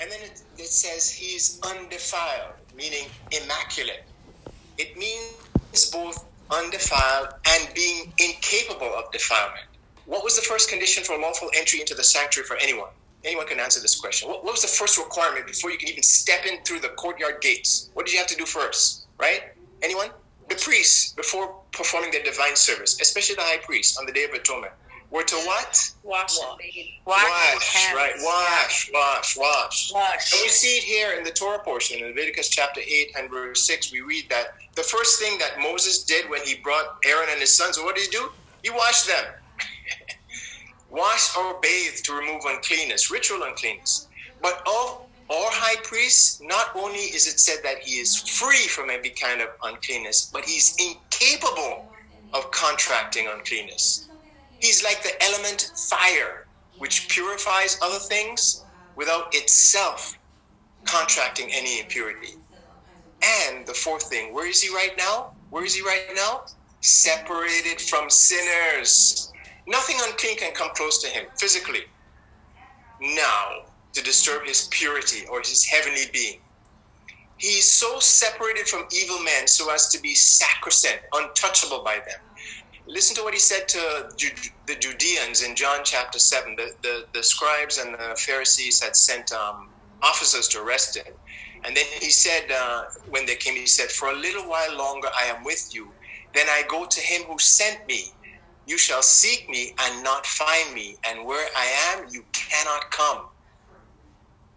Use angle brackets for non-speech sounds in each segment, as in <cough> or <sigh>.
And then it, it says is undefiled, meaning immaculate. It means both undefiled and being incapable of defilement. What was the first condition for lawful entry into the sanctuary for anyone? Anyone can answer this question. What, what was the first requirement before you can even step in through the courtyard gates? What did you have to do first? Right? Anyone? The priests, before performing their divine service, especially the high priest on the Day of Atonement, were to what? Wash. Wash, wash right? Wash, wash, wash. Wash. And we see it here in the Torah portion in Leviticus chapter 8 and verse 6. We read that the first thing that Moses did when he brought Aaron and his sons, what did he do? He washed them. <laughs> wash or bathe to remove uncleanness, ritual uncleanness. But all our high priest, not only is it said that he is free from every kind of uncleanness, but he's incapable of contracting uncleanness. He's like the element fire, which purifies other things without itself contracting any impurity. And the fourth thing, where is he right now? Where is he right now? Separated from sinners. Nothing unclean can come close to him physically. Now, to disturb his purity or his heavenly being. He's so separated from evil men so as to be sacrosanct, untouchable by them listen to what he said to the Judeans in John chapter 7. The, the, the scribes and the Pharisees had sent um, officers to arrest him. And then he said, uh, when they came, he said, For a little while longer I am with you. Then I go to him who sent me. You shall seek me and not find me. And where I am, you cannot come.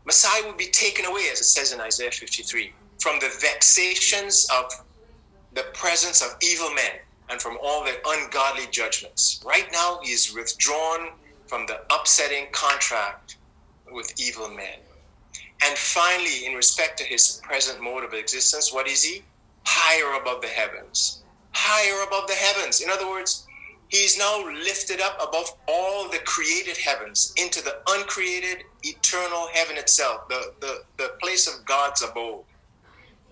Messiah will be taken away, as it says in Isaiah 53, from the vexations of the presence of evil men and from all their ungodly judgments. Right now, he is withdrawn from the upsetting contract with evil men. And finally, in respect to his present mode of existence, what is he? Higher above the heavens. Higher above the heavens. In other words, he's now lifted up above all the created heavens into the uncreated, eternal heaven itself, the, the, the place of God's abode.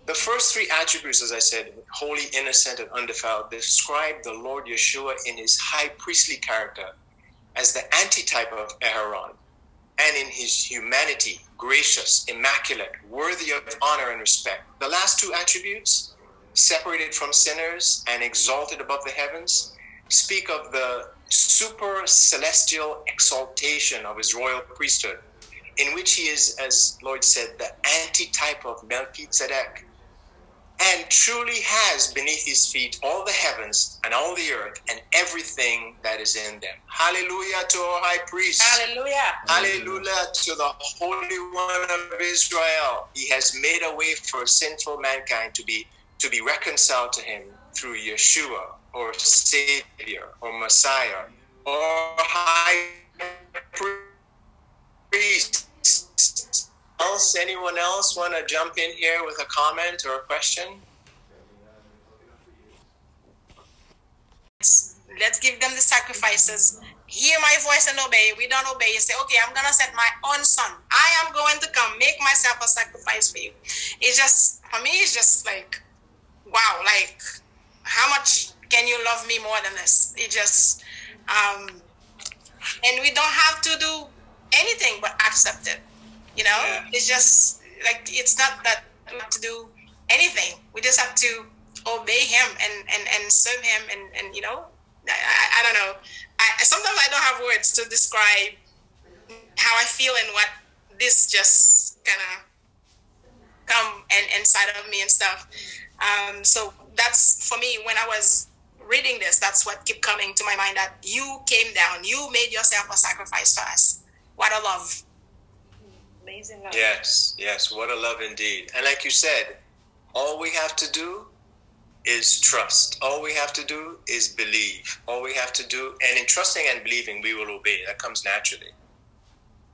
The first three attributes, as I said, holy, innocent, and undefiled, describe the Lord Yeshua in his high priestly character as the antitype of Aharon, and in his humanity, gracious, immaculate, worthy of honor and respect. The last two attributes, separated from sinners and exalted above the heavens, speak of the super celestial exaltation of his royal priesthood, in which he is, as Lloyd said, the antitype of Melchizedek, and truly has beneath his feet all the heavens and all the earth and everything that is in them. Hallelujah to our high priest. Hallelujah. Hallelujah to the Holy One of Israel. He has made a way for sinful mankind to be to be reconciled to him through Yeshua or Savior or Messiah or high priest else? Anyone else want to jump in here with a comment or a question? Let's give them the sacrifices. Hear my voice and obey. We don't obey. You say, okay, I'm going to set my own son. I am going to come make myself a sacrifice for you. It's just, for me, it's just like, wow, like, how much can you love me more than this? It just, um, and we don't have to do anything but accept it. You know, yeah. it's just like it's not that we have to do anything. We just have to obey him and and and serve him and and you know, I, I, I don't know. I sometimes I don't have words to describe how I feel and what this just kind of come and inside of me and stuff. Um, so that's for me when I was reading this. That's what kept coming to my mind. That you came down, you made yourself a sacrifice for us. What a love! Amazing love. Yes, yes, what a love indeed. And like you said, all we have to do is trust. All we have to do is believe. All we have to do, and in trusting and believing, we will obey. That comes naturally.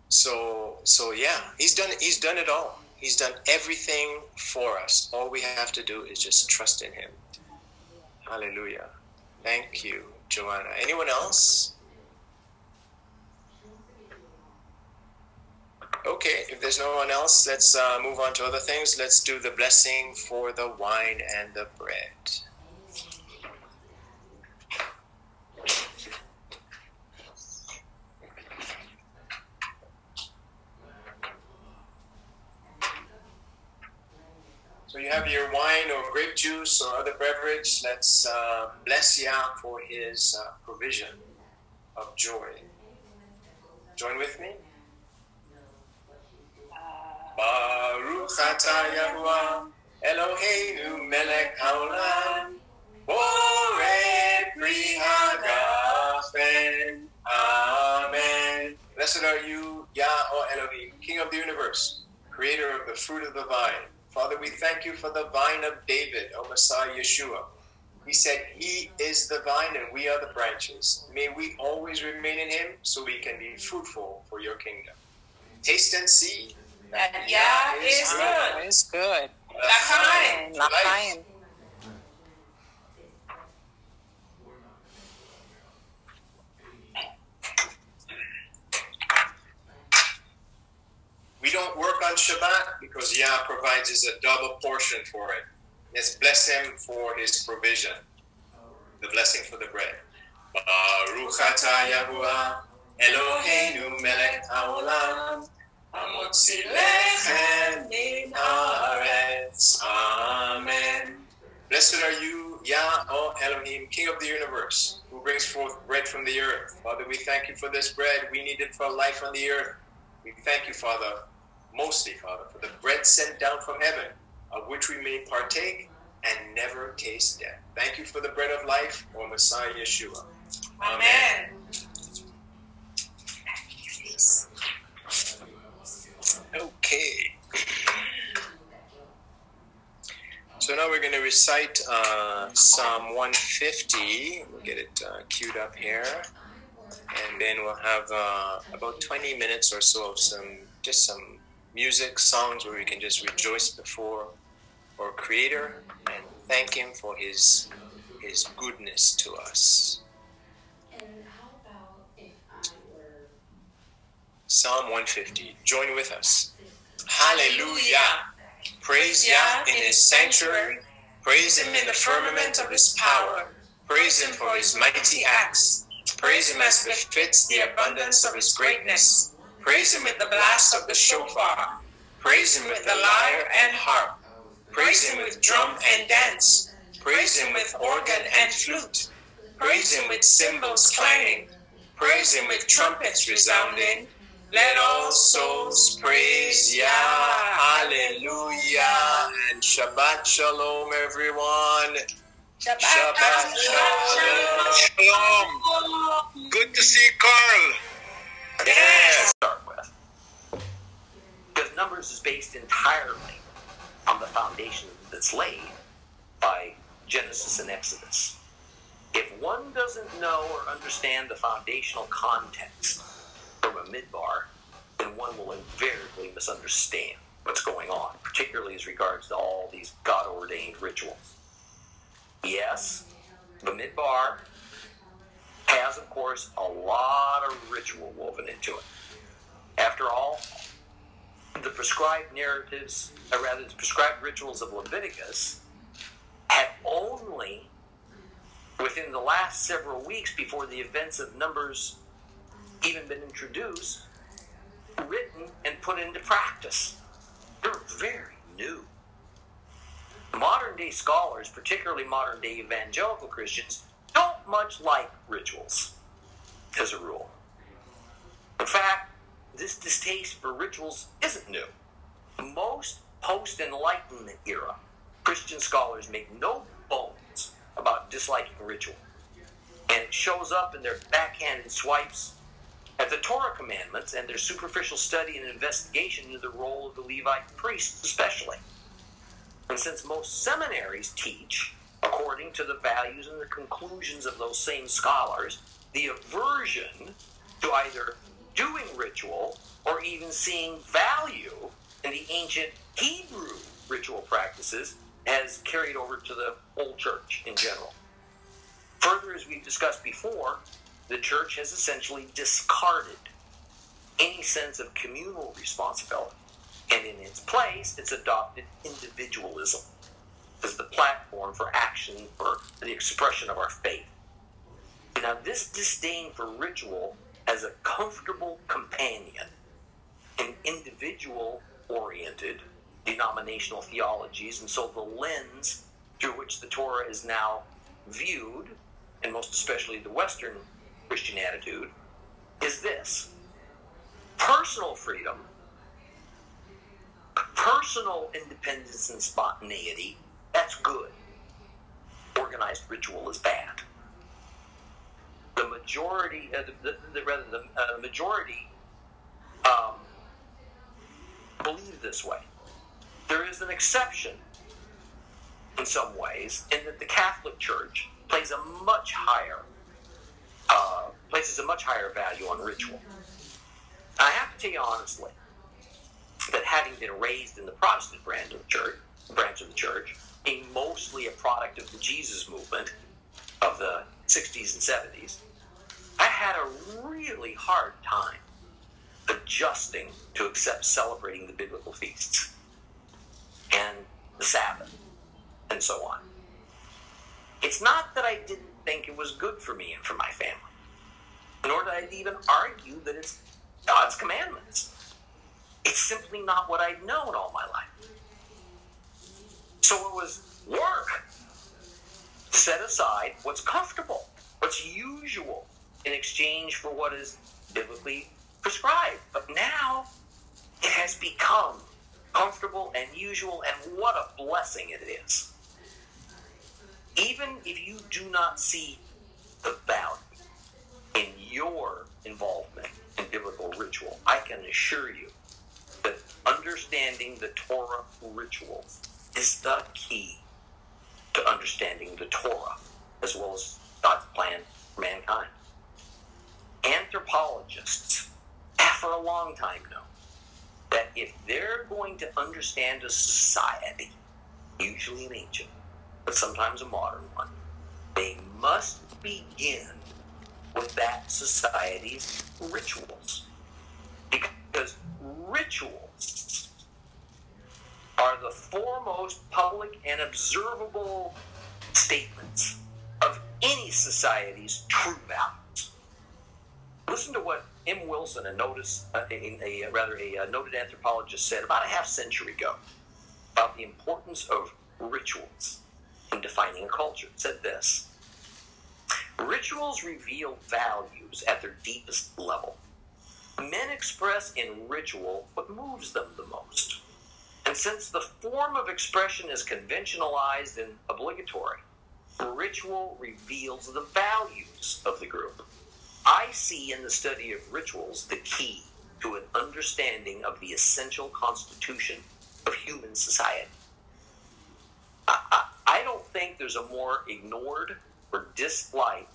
So, so yeah, he's done. He's done it all. He's done everything for us. All we have to do is just trust in Him. Hallelujah. Thank you, Joanna. Anyone else? Okay, if there's no one else, let's uh, move on to other things. Let's do the blessing for the wine and the bread. So you have your wine or grape juice or other beverage. Let's uh, bless Yah for his uh, provision of joy. Join with me. Baruch atah Yahuwah Eloheinu melech haolam Borei Amen. Blessed are you, Yah Elohim, King of the universe, creator of the fruit of the vine. Father, we thank you for the vine of David, O Messiah Yeshua. He said, He is the vine and we are the branches. May we always remain in Him so we can be fruitful for your kingdom. Taste and see That Yah is good. It's good. L'chaim. L'chaim. We don't work on Shabbat because Yah provides us a double portion for it. Let's bless Him for His provision, the blessing for the bread. Baruch atah Yahuwah Eloheinu melech haolam hamotzi lechem min haaretz. Amen. Blessed are you, Yah O Elohim, King of the universe, who brings forth bread from the earth. Father, we thank you for this bread. We need it for life on the earth. We thank you, Father, mostly, Father, for the bread sent down from heaven, of which we may partake and never taste death. Thank you for the bread of life, O Messiah Yeshua. Amen. Okay. So now we're going to recite uh, Psalm 150. We'll get it uh, queued up here. And then we'll have uh, about 20 minutes or so of some, just some music, songs where we can just rejoice before our Creator and thank Him for His, His goodness to us. Psalm 150. Join with us. Hallelujah. Praise Yah in his sanctuary. Praise him in the firmament of his power. Praise him for his mighty acts. Praise him as befits the abundance of his greatness. Praise him with the blast of the shofar. Praise him with the lyre and harp. Praise him with drum and dance. Praise him with organ and flute. Praise him with cymbals clanging. Praise him with trumpets resounding. Let all souls praise Yah. Hallelujah. And Shabbat Shalom, everyone. Shabbat Shalom. Shalom. Good to see Carl. Yes. start with. Because Numbers is based entirely on the foundation that's laid by Genesis and Exodus. If one doesn't know or understand the foundational context from a midbar, then one will invariably misunderstand what's going on, particularly as regards to all these God ordained rituals. Yes, Bamidbar has, of course, a lot of ritual woven into it. After all, the prescribed narratives, or rather, the prescribed rituals of Leviticus had only, within the last several weeks before the events of Numbers even been introduced, written and put into practice. They're very new. Modern day scholars, particularly modern day evangelical Christians, don't much like rituals as a rule. In fact, this distaste for rituals isn't new. Most post Enlightenment era Christian scholars make no bones about disliking ritual. And it shows up in their backhanded swipes at the Torah commandments and their superficial study and investigation into the role of the Levite priests, especially. And since most seminaries teach, according to the values and the conclusions of those same scholars, the aversion to either doing ritual or even seeing value in the ancient Hebrew ritual practices has carried over to the whole church in general. Further, as we've discussed before, the church has essentially discarded any sense of communal responsibility. And in its place, it's adopted individualism as the platform for action for the expression of our faith. Now, this disdain for ritual as a comfortable companion, in individual oriented, denominational theologies, and so the lens through which the Torah is now viewed, and most especially the Western Christian attitude, is this personal freedom, personal independence and spontaneity, that's good. Organized ritual is bad. The majority, uh, the, the, rather, the uh, majority um, believe this way. There is an exception in some ways, in that the Catholic Church plays a much higher uh, places a much higher value on ritual. I have to tell you honestly that having been raised in the Protestant branch of the church, branch of the church, being mostly a product of the Jesus movement of the 60s and 70s, I had a really hard time adjusting to accept celebrating the biblical feasts and the Sabbath and so on. It's not that I didn't think it was good for me and for my family, nor did I even argue that it's God's commandments. It's simply not what I'd known all my life. So it was work. Set aside what's comfortable, what's usual, in exchange for what is biblically prescribed. But now it has become comfortable and usual, and what a blessing it is. Even if you do not see the value in your involvement in biblical ritual, I can assure you that understanding the Torah rituals is the key to understanding the Torah as well as God's plan for mankind. Anthropologists have for a long time known that if they're going to understand a society, usually an ancient, but sometimes a modern one, they must begin with that society's rituals. Because rituals are the foremost public and observable statements of any society's true values. Listen to what M. Wilson, a, notice, a, a, rather a noted anthropologist, said about a half century ago about the importance of rituals in defining a culture. It said this Rituals reveal values at their deepest level. Men express in ritual what moves them the most. And since the form of expression is conventionalized and obligatory, ritual reveals the values of the group. I see in the study of rituals the key to an understanding of the essential constitution of human society. I, don't think there's a more ignored or disliked,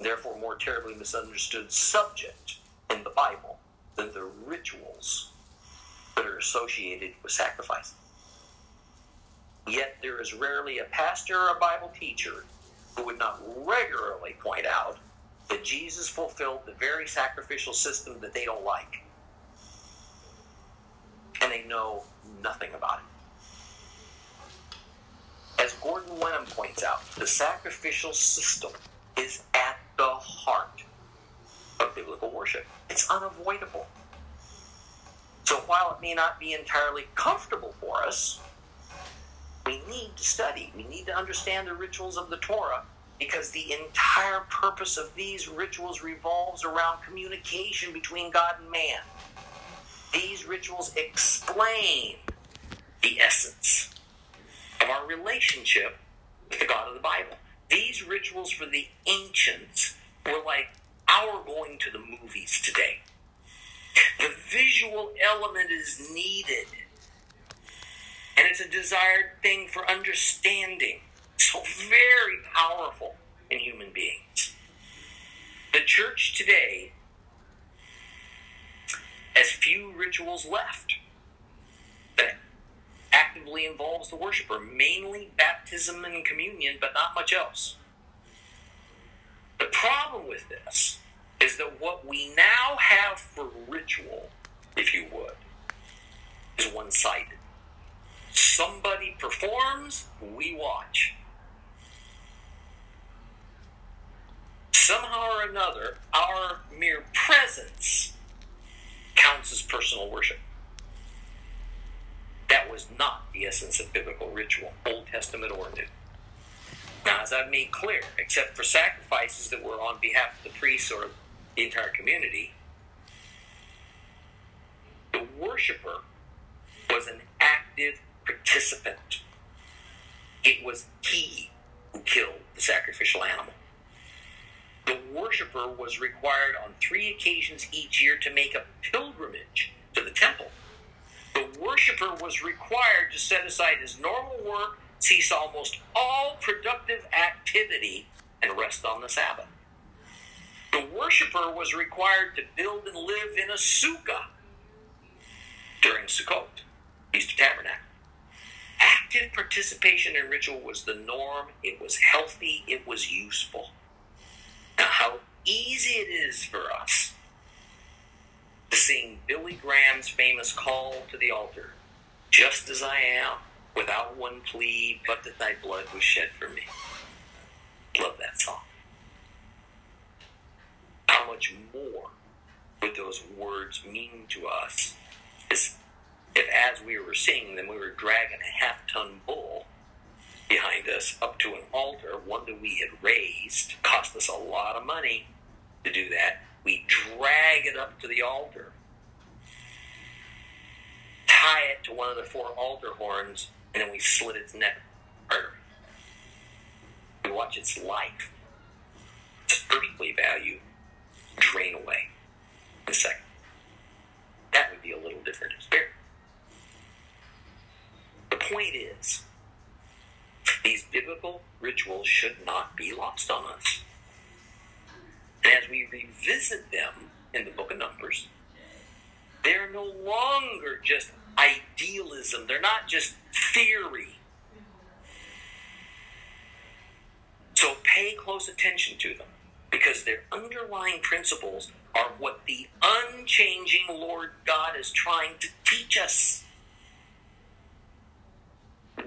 therefore more terribly misunderstood subject in the Bible than the rituals that are associated with sacrifice. Yet there is rarely a pastor or a Bible teacher who would not regularly point out that Jesus fulfilled the very sacrificial system that they don't like. And they know nothing about it. As Gordon Wenham points out, the sacrificial system is at the heart of biblical worship. It's unavoidable. So while it may not be entirely comfortable for us, we need to study. We need to understand the rituals of the Torah because the entire purpose of these rituals revolves around communication between God and man. These rituals explain the essence of our relationship with the God of the Bible. These rituals for the ancients were like our going to the movies today. The visual element is needed, and it's a desired thing for understanding. So very powerful in human beings. The church today has few rituals left that actively involves the worshiper, mainly baptism and communion, but not much else. The problem with this is that what we now have for ritual, if you would, is one sided. Somebody performs, we watch. Somehow or another, our mere presence counts as personal worship. That was not the essence of biblical ritual, Old Testament or New. Now, as I've made clear, except for sacrifices that were on behalf of the priests or the entire community, the worshiper was an active participant. It was he who killed the sacrificial animal. The worshiper was required on three occasions each year to make a pilgrimage to the temple. Worshiper was required to set aside his normal work, cease almost all productive activity, and rest on the Sabbath. The worshiper was required to build and live in a sukkah during Sukkot, Feast of Tabernacle. Active participation in ritual was the norm, it was healthy, it was useful. Now, how easy it is for us sing Billy Graham's famous call to the altar, just as I am, without one plea, but that thy blood was shed for me. Love that song. How much more would those words mean to us if, as we were singing them, we were dragging a half ton bull behind us up to an altar, one that we had raised, cost us a lot of money to do that. We drag it up to the altar, tie it to one of the four altar horns, and then we slit its neck. We watch its life, its earthly value, drain away in a second. That would be a little different experience. The point is, these biblical rituals should not be lost on us. And as we revisit them in the book of Numbers, they're no longer just idealism, they're not just theory. So pay close attention to them because their underlying principles are what the unchanging Lord God is trying to teach us.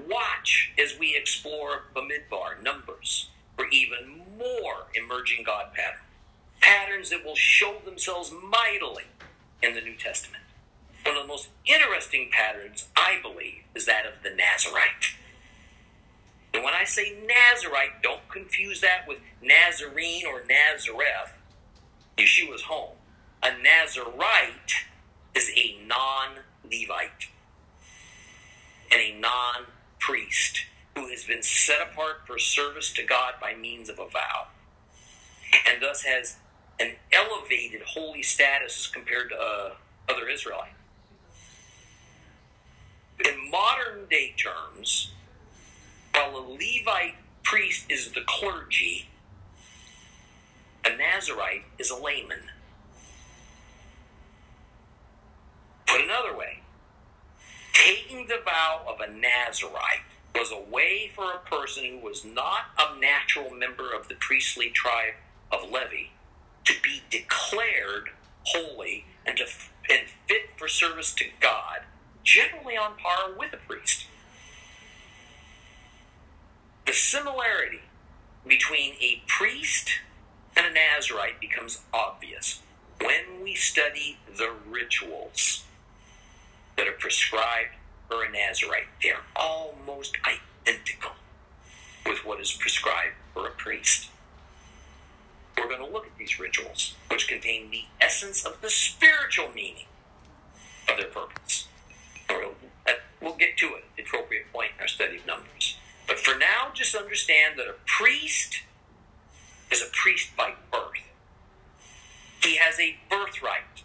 Watch as we explore Bamidbar, Numbers, for even more emerging God patterns. Patterns that will show themselves mightily in the New Testament. One of the most interesting patterns, I believe, is that of the Nazarite. And when I say Nazarite, don't confuse that with Nazarene or Nazareth, Yeshua's home. A Nazarite is a non Levite and a non priest who has been set apart for service to God by means of a vow, and thus has an elevated holy status as compared to uh, other Israelites. In modern day terms, while a Levite priest is the clergy, a Nazarite is a layman. Put another way, taking the vow of a Nazarite was a way for a person who was not a natural member of the priestly tribe of Levi to be declared holy and, to, and fit for service to God, generally on par with a priest. The similarity between a priest and a Nazarite becomes obvious when we study the rituals that are prescribed for a Nazarite. They're almost identical with what is prescribed for a priest. We're going to look at these rituals, which contain the essence of the spiritual meaning of their purpose. Uh, we'll get to it at the appropriate point in our study of Numbers. But for now, just understand that a priest is a priest by birth. He has a birthright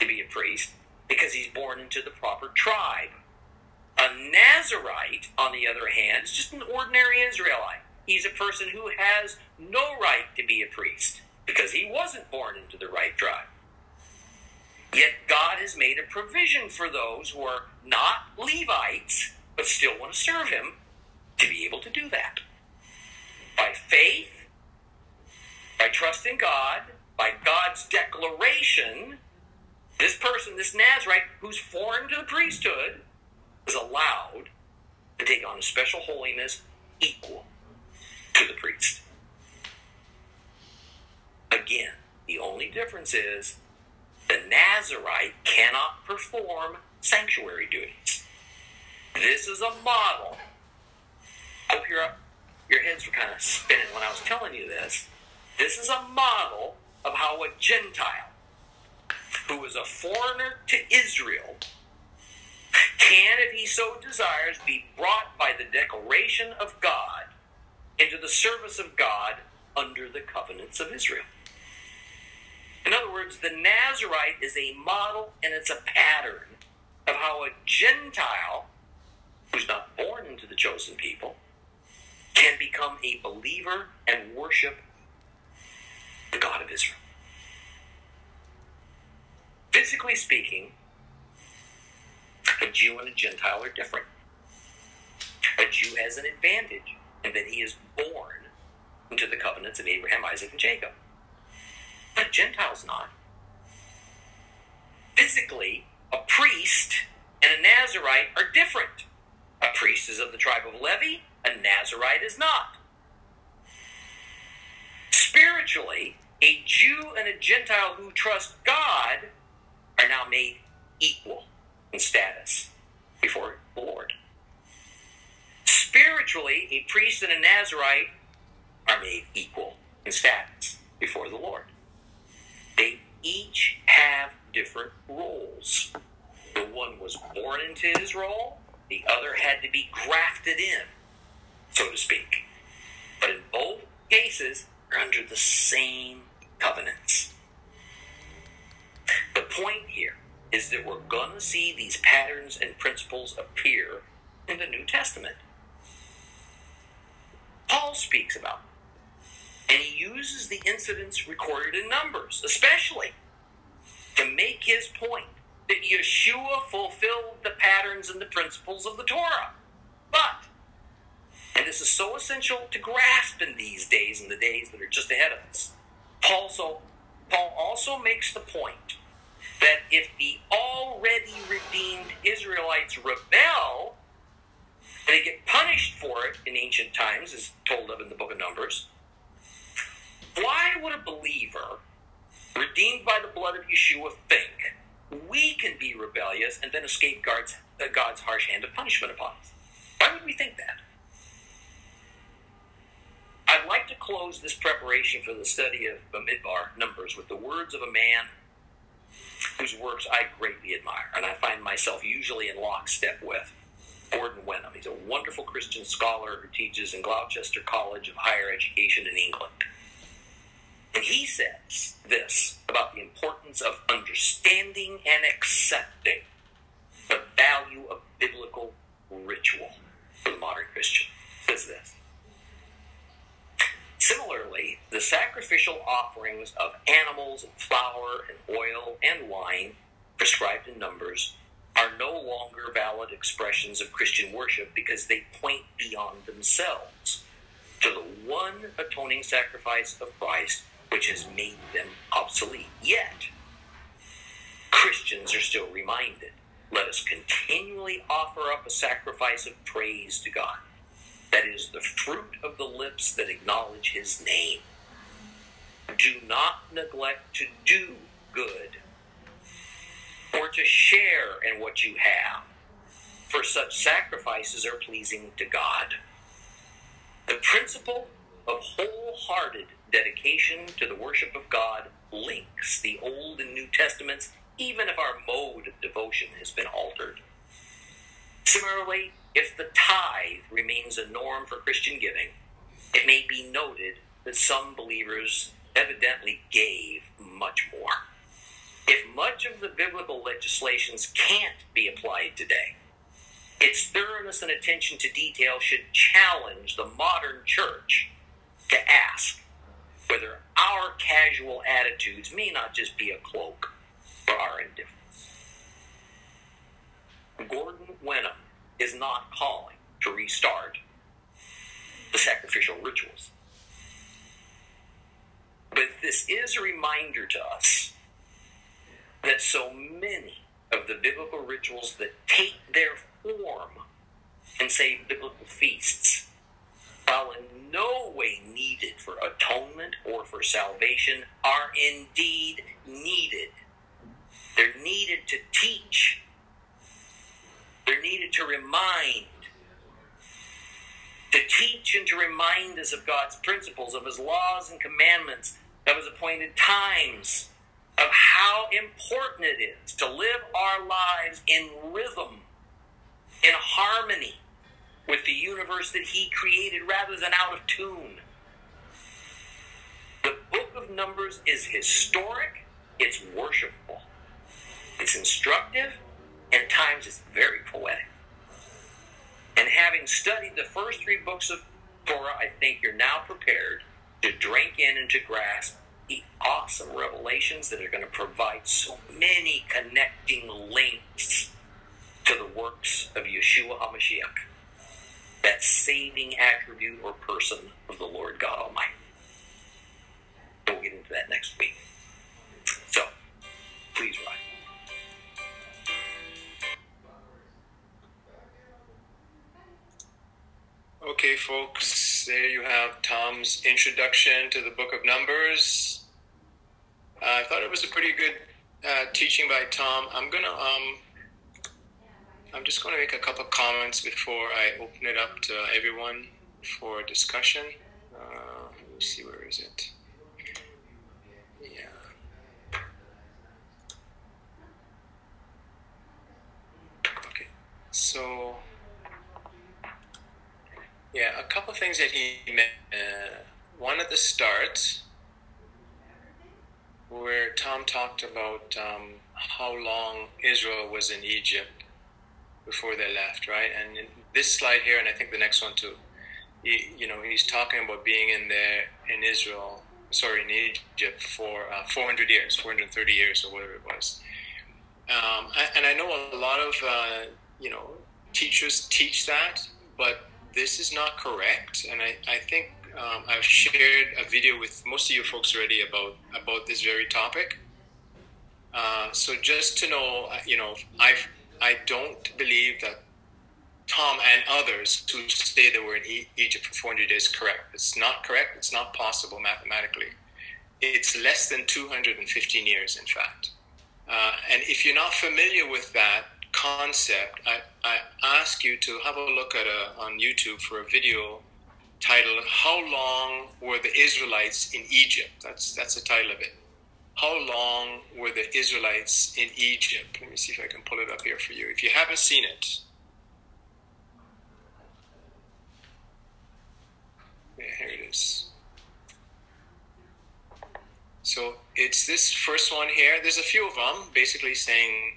to be a priest because he's born into the proper tribe. A Nazarite, on the other hand, is just an ordinary Israelite. He's a person who has no right to be a priest because he wasn't born into the right tribe. Yet God has made a provision for those who are not Levites but still want to serve him to be able to do that. By faith, by trust in God, by God's declaration, this person, this Nazarite, who's foreign to the priesthood, is allowed to take on a special holiness equal to the priest. Again, the only difference is the Nazarite cannot perform sanctuary duties. This is a model. I hope your, your heads were kind of spinning when I was telling you this. This is a model of how a Gentile who is a foreigner to Israel can, if he so desires, be brought by the declaration of God into the service of God under the covenants of Israel. In other words, the Nazarite is a model and it's a pattern of how a Gentile who's not born into the chosen people can become a believer and worship the God of Israel. Physically speaking, a Jew and a Gentile are different. A Jew has an advantage in that he is born into the covenants of Abraham, Isaac, and Jacob. But Gentiles not. Physically, a priest and a Nazarite are different. A priest is of the tribe of Levi, a Nazarite is not. Spiritually, a Jew and a Gentile who trust God are now made equal in status before the Lord. Spiritually, a priest and a Nazarite are made equal in status before the Lord. They each have different roles. The one was born into his role, the other had to be grafted in, so to speak. But in both cases, they're under the same covenants. The point here is that we're going to see these patterns and principles appear in the New Testament. Paul speaks about. And he uses the incidents recorded in Numbers, especially to make his point that Yeshua fulfilled the patterns and the principles of the Torah. But, and this is so essential to grasp in these days and the days that are just ahead of us, Paul, so, Paul also makes the point that if the already redeemed Israelites rebel, they get punished for it in ancient times, as told of in the book of Numbers, why would a believer redeemed by the blood of Yeshua think we can be rebellious and then escape God's, uh, God's harsh hand of punishment upon us? Why would we think that? I'd like to close this preparation for the study of Bamidbar Numbers with the words of a man whose works I greatly admire and I find myself usually in lockstep with. Gordon Wenham. He's a wonderful Christian scholar who teaches in Gloucester College of Higher Education in England. And he says this about the importance of understanding and accepting the value of biblical ritual for the modern Christian. He says this. Similarly, the sacrificial offerings of animals and flour and oil and wine prescribed in Numbers are no longer valid expressions of Christian worship because they point beyond themselves to the one atoning sacrifice of Christ, which has made them obsolete. Yet, Christians are still reminded let us continually offer up a sacrifice of praise to God. That is the fruit of the lips that acknowledge his name. Do not neglect to do good or to share in what you have, for such sacrifices are pleasing to God. The principle of wholehearted dedication to the worship of God links the Old and New Testaments, even if our mode of devotion has been altered. Similarly, if the tithe remains a norm for Christian giving, it may be noted that some believers evidently gave much more. If much of the biblical legislations can't be applied today, its thoroughness and attention to detail should challenge the modern church to ask whether our casual attitudes may not just be a cloak for our indifference. Gordon Wenham is not calling to restart the sacrificial rituals. But this is a reminder to us that so many of the biblical rituals that take their form and say, biblical feasts, while in no way needed for atonement or for salvation, are indeed needed. They're needed to teach. They're needed to remind, to teach and to remind us of God's principles, of His laws and commandments, of His appointed times, of how important it is to live our lives in rhythm, in harmony with the universe that He created rather than out of tune. The book of Numbers is historic, it's worshipful, it's instructive, and times it's very poetic. And having studied the first three books of Torah, I think you're now prepared to drink in and to grasp the awesome revelations that are going to provide so many connecting links to the works of Yeshua HaMashiach, that saving attribute or person of the Lord God Almighty. We'll get into that next week. So, please rise. Okay, folks, there you have Tom's introduction to the book of Numbers. Uh, I thought it was a pretty good uh, teaching by Tom. I'm gonna, um, I'm just gonna make a couple of comments before I open it up to everyone for discussion. Uh, let me see, where is it? Yeah. Okay, so. Yeah, a couple of things that he meant. Uh, one at the start, where Tom talked about um, how long Israel was in Egypt before they left, right? And this slide here, and I think the next one too, he, you know, he's talking about being in there in Israel, sorry, in Egypt for uh, 400 years, 430 years, or whatever it was. Um, and I know a lot of, uh, you know, teachers teach that, but this is not correct, and I, I think um, I've shared a video with most of you folks already about about this very topic. Uh, so just to know, uh, you know, I I don't believe that Tom and others who say they were in e- Egypt for 400 days correct. It's not correct. It's not possible mathematically. It's less than 215 years, in fact. Uh, and if you're not familiar with that, concept, I, I ask you to have a look at a, on YouTube for a video titled "How Long Were the Israelites in Egypt?" That's that's the title of it. How long were the Israelites in Egypt? Let me see if I can pull it up here for you. If you haven't seen it, yeah, here it is. So it's this first one here. There's a few of them, basically saying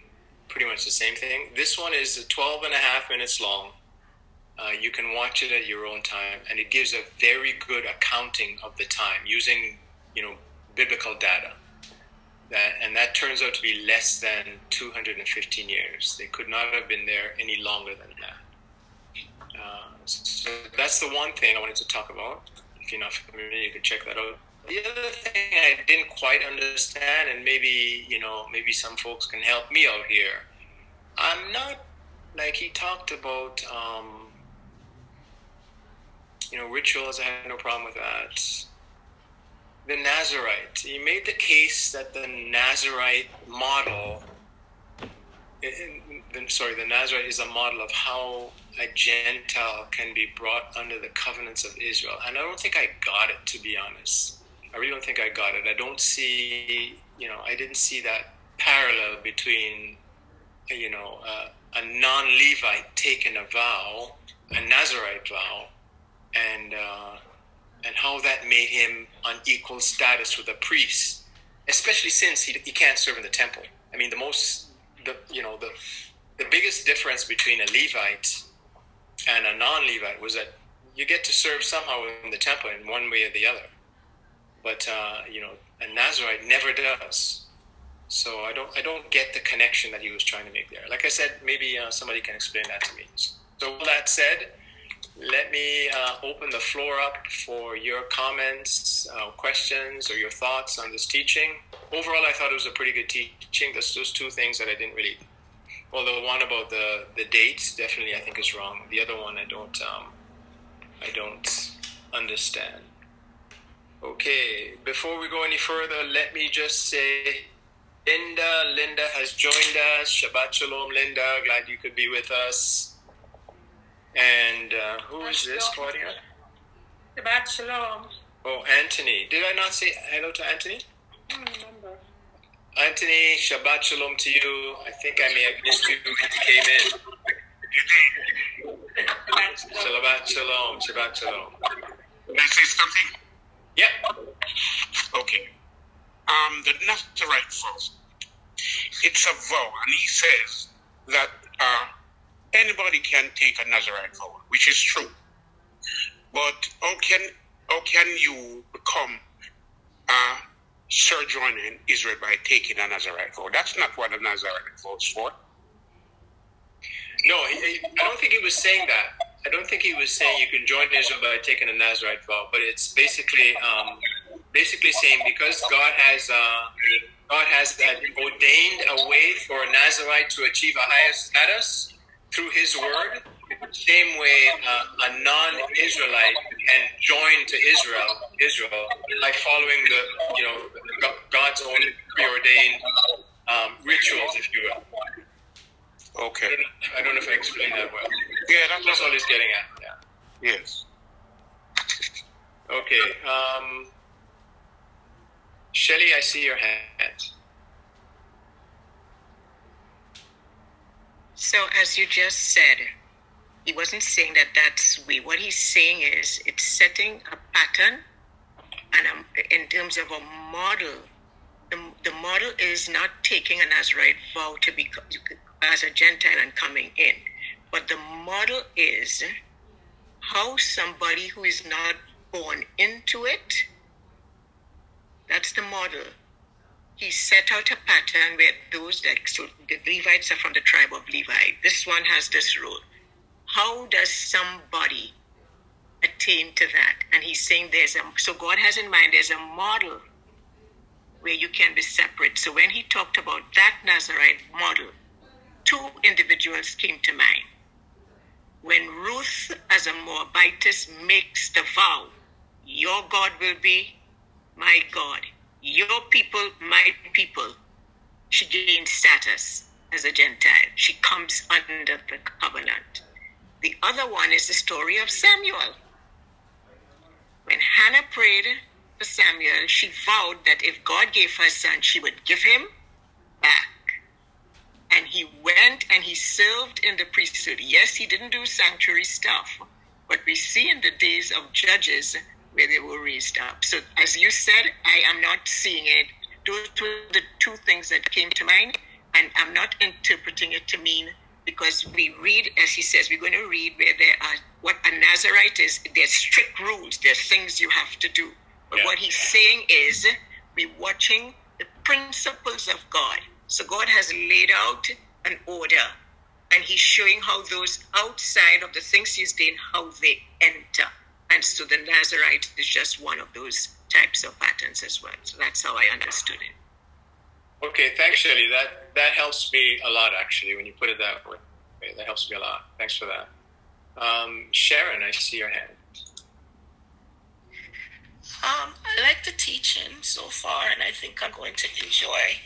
pretty much the same thing. This one is 12 and a half minutes long. Uh, you can watch it at your own time, and it gives a very good accounting of the time using, you know, biblical data. That and that turns out to be less than 215 years. They could not have been there any longer than that. Uh, so that's the one thing I wanted to talk about. If you're not familiar, you can check that out. The other thing I didn't quite understand, and maybe you know, maybe some folks can help me out here. I'm not like he talked about, um, you know, rituals. I have no problem with that. The Nazarite. He made the case that the Nazarite model. In, in, sorry, the Nazarite is a model of how a Gentile can be brought under the covenants of Israel, and I don't think I got it to be honest. I really don't think I got it. I don't see, you know, I didn't see that parallel between, you know, uh, a non-Levite taking a vow, a Nazarite vow, and uh, and how that made him on equal status with a priest, especially since he, he can't serve in the temple. I mean, the most, the you know, the the biggest difference between a Levite and a non-Levite was that you get to serve somehow in the temple in one way or the other but uh, you know, a Nazarite never does. So I don't I don't get the connection that he was trying to make there. Like I said, maybe uh, somebody can explain that to me. So with that said, let me uh, open the floor up for your comments, uh, questions, or your thoughts on this teaching. Overall, I thought it was a pretty good teaching. There's those two things that I didn't really. Well, the one about the the dates definitely I think is wrong. The other one I don't um, I don't understand. Okay, before we go any further, let me just say Linda, Linda has joined us. Shabbat Shalom, Linda. Glad you could be with us. And uh, who is this, Claudia? Shabbat Shalom. Oh, Anthony. Did I not say hello to Anthony? I remember. Anthony, Shabbat Shalom to you. I think I may have missed you when you came in. Shabbat Shalom. Shabbat Shalom. Shabbat Can I say something? Yep. Okay. Um, the Nazarite vow. It's a vow, and he says that uh, anybody can take a Nazarite vow, which is true. But how can how can you become a sojourner in Israel by taking a Nazarite vow? That's not what a Nazarite vow is for. No, I don't think he was saying that. I don't think he was saying you can join Israel by taking a Nazarite vow, but it's basically um, basically saying because God has uh, God has uh, ordained a way for a Nazarite to achieve a higher status through His word. Same way uh, a non-Israelite can join to Israel, Israel by following the you know God's own preordained um, rituals, if you will. Okay. I don't, I don't know if I explained that well. Yeah, that's That's all what. he's getting at. Yeah. Yes. Okay. Um, Shelly, I see your hand. So, as you just said, he wasn't saying that that's we. What he's saying is it's setting a pattern, and um, in terms of a model, the, the model is not taking an Nazarite vow to be as a Gentile and coming in, but the model is how somebody who is not born into it. That's the model he set out a pattern where those that so the Levites are from the tribe of Levi. This one has this rule. How does somebody attain to that? And he's saying there's a so God has in mind there's a model where you can be separate. So when he talked about that Nazarite model, two individuals came to mind. When Ruth, as a Moabitess, makes the vow, your God will be my God. Your people, my people. She gains status as a Gentile. She comes under the covenant. The other one is the story of Samuel. When Hannah prayed for Samuel, she vowed that if God gave her a son, she would give him back. And he went and he served in the priesthood. Yes, he didn't do sanctuary stuff, but we see in the days of Judges where they were raised up. So, as you said, I am not seeing it. Those were the two things that came to mind, and I'm not interpreting it to mean because we read, as he says, we're going to read where there are what a Nazarite is. There's strict rules. There's things you have to do. But Yeah. what he's saying is, we're watching the principles of God. So God has laid out an order, and He's showing how those outside of the things He's doing, how they enter. And so the Nazarite is just one of those types of patterns as well. So that's how I understood it. Okay, thanks, Shelly. That that helps me a lot actually when you put it that way. That helps me a lot. Thanks for that. Um, Sharon, I see your hand. Um, I like the teaching so far, and I think I'm going to enjoy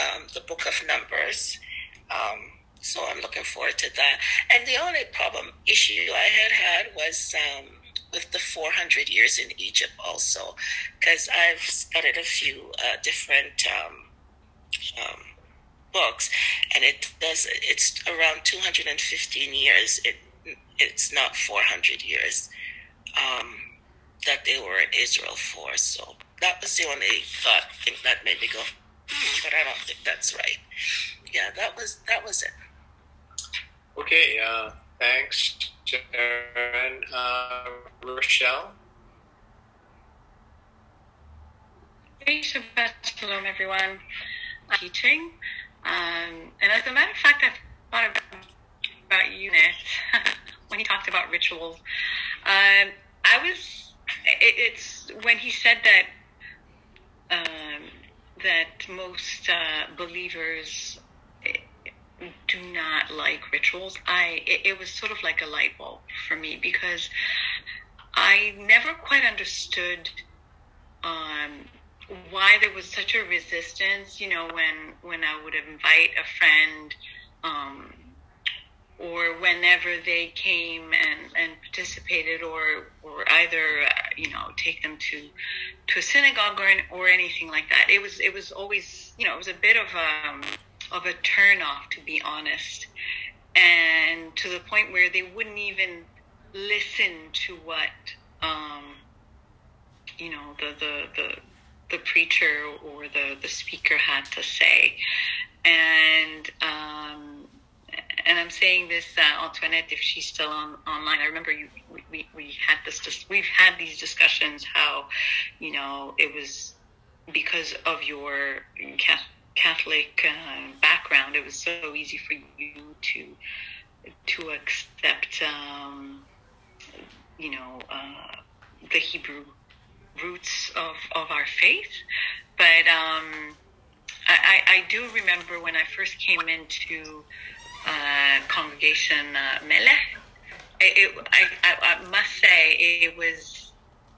um, the book of Numbers. Um, so I'm looking forward to that. And the only problem issue I had had was um, with the 400 years in Egypt, also, because I've studied a few uh, different um, um, books, and it does. It's around 215 years. It it's not 400 years. Um, that they were in Israel for. So that was the only thought thing that made me go, hmm, but I don't think that's right. Yeah, that was that was it. Okay, uh, thanks, Sharon. Uh, Rochelle. Shabbat Shalom, everyone. Uh, Teaching. Um, and as a matter of fact, I thought about, about Eunice <laughs> when he talked about rituals. Um, I was, it, it's when he said that um, that most uh, believers like rituals. I it, it was sort of like a light bulb for me because I never quite understood um, why there was such a resistance. You know, when when I would invite a friend um, or whenever they came and, and participated or or either uh, you know take them to to a synagogue or or anything like that it was it was always you know it was a bit of um, of a turnoff, to be honest and to the point where they wouldn't even listen to what um, you know the the the the preacher or the the speaker had to say and um, and I'm saying this, uh, Antoinette, if she's still on online. I remember you, we, we, had this, we've had these discussions. How, you know, it was because of your Catholic uh, background, it was so easy for you to to accept, um, you know, uh, the Hebrew roots of, of our faith. But um, I, I do remember when I first came into uh, congregation uh, Melech. It, I, I, I, must say it was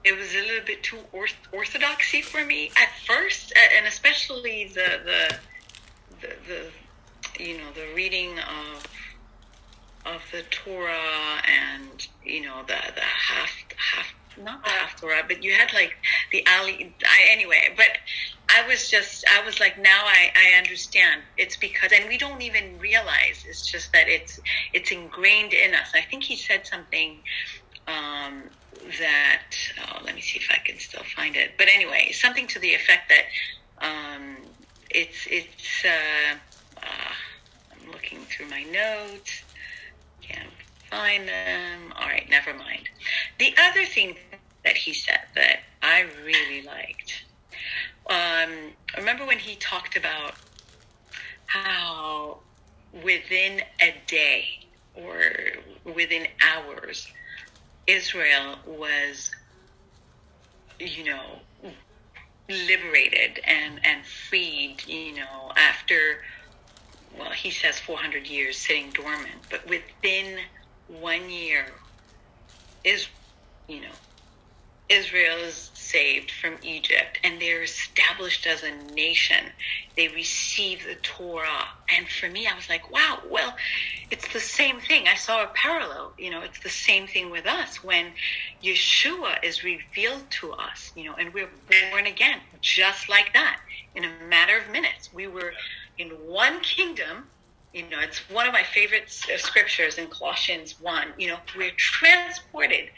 it was a little bit too orth- orthodoxy for me at first, and especially the the the, the you know the reading of of the Torah and you know the the half half not the Haftorah, but you had like the Ali. I, anyway, but I was just, I was like, now I, I understand. It's because, and we don't even realize. It's just that it's, it's ingrained in us. I think he said something um, that. Oh, let me see if I can still find it. But anyway, something to the effect that um, it's, it's. Uh, uh, I'm looking through my notes. Can't find them. All right, never mind. The other thing that he said that I really liked. Um, remember when he talked about how within a day or within hours, Israel was, you know, liberated and, and freed, you know, after, well, he says 400 years sitting dormant, but within one year, is, you know, Israel is saved from Egypt and they're established as a nation. They receive the Torah. And for me, I was like, wow, well, it's the same thing. I saw a parallel. You know, it's the same thing with us when Yeshua is revealed to us, you know, and we're born again, just like that, in a matter of minutes. We were in one kingdom. You know, it's one of my favorite uh, scriptures in Colossians 1. You know, we're transported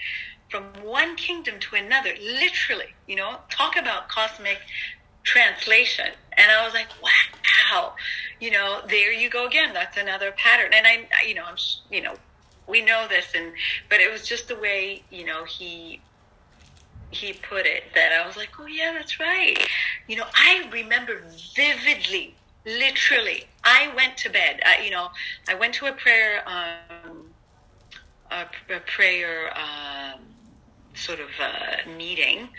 from one kingdom to another, literally, you know, talk about cosmic translation. And I was like, wow, you know, there you go again. That's another pattern. And I, you know, I'm, you know, we know this, and but it was just the way, you know, he he put it that I was like, oh yeah, that's right. You know, I remember vividly, literally. I went to bed. I, you know, I went to a prayer, um, a, a prayer. Um, sort of uh, meeting,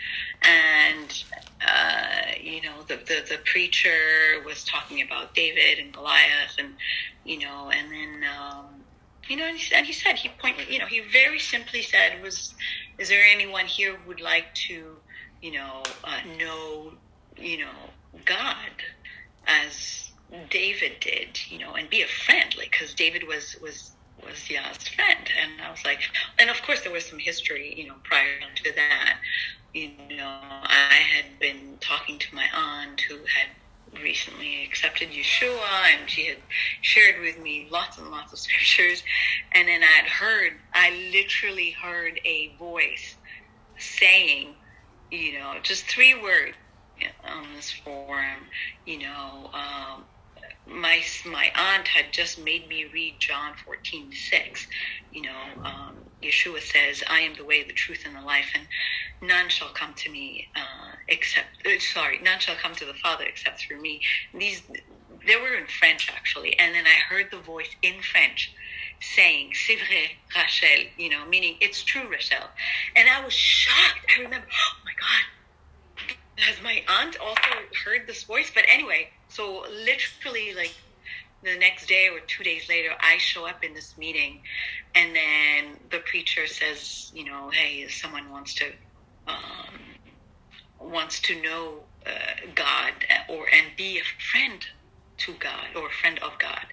and uh, you know the, the, the preacher was talking about David and Goliath, and you know, and then um, you know, and he, and he said he pointed, you know, he very simply said, "Was is there anyone here who would like to, you know, uh, know, you know, God as David did, you know, and be a friend, like because David was was was Yah's friend. And I was like, and of course there was some history, you know, prior to that. You know, I had been talking to my aunt who had recently accepted Yeshua and she had shared with me lots and lots of <laughs> scriptures. And then I had heard, I literally heard a voice saying, you know, just three words on this forum, you know, um, my my aunt had just made me read John 14, 6. You know, um, Yeshua says, I am the way, the truth, and the life, and none shall come to me uh, except, uh, sorry, none shall come to the Father except through me. These, they were in French actually, and then I heard the voice in French saying, C'est vrai, Rachel, you know, meaning it's true, Rachel. And I was shocked. I remember, <gasps> oh my God, has my aunt also heard this voice? But anyway, so literally, like the next day or two days later, I show up in this meeting, and then the preacher says, you know, hey, someone wants to um, wants to know uh, God or and be a friend to God or a friend of God,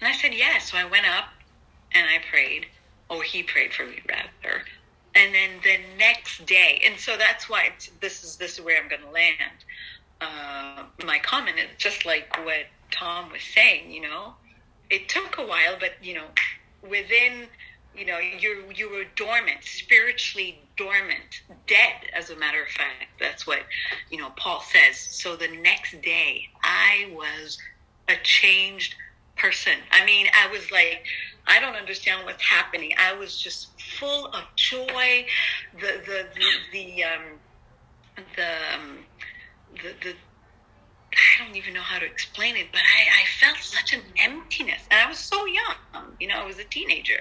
and I said yes. So I went up and I prayed, or he prayed for me rather. And then the next day, and so that's why this is this is where I'm going to land. Uh, my comment is just like what Tom was saying. You know, it took a while, but you know, within you know you you were dormant spiritually dormant dead as a matter of fact. That's what you know paul says. So the next day i was a changed person. I mean i was like i don't understand what's happening. I was just full of joy. The the the, the um the um, the, the I don't even know how to explain it, but I, I felt such an emptiness. And I was so young, you know, I was a teenager.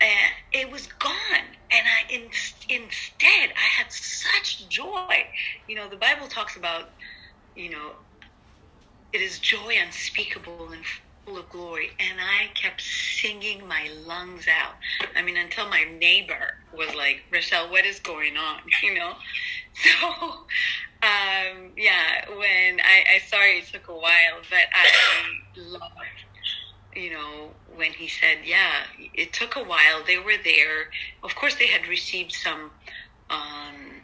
And it was gone. And i in, instead i had such joy. You know the bible talks about you know it is joy unspeakable and of glory and i kept singing my lungs out i mean until my neighbor was like rochelle what is going on <laughs> you know so <laughs> um yeah when i i sorry it took a while but i loved you know, when he said, yeah, it took a while. They were there. Of course, they had received some um,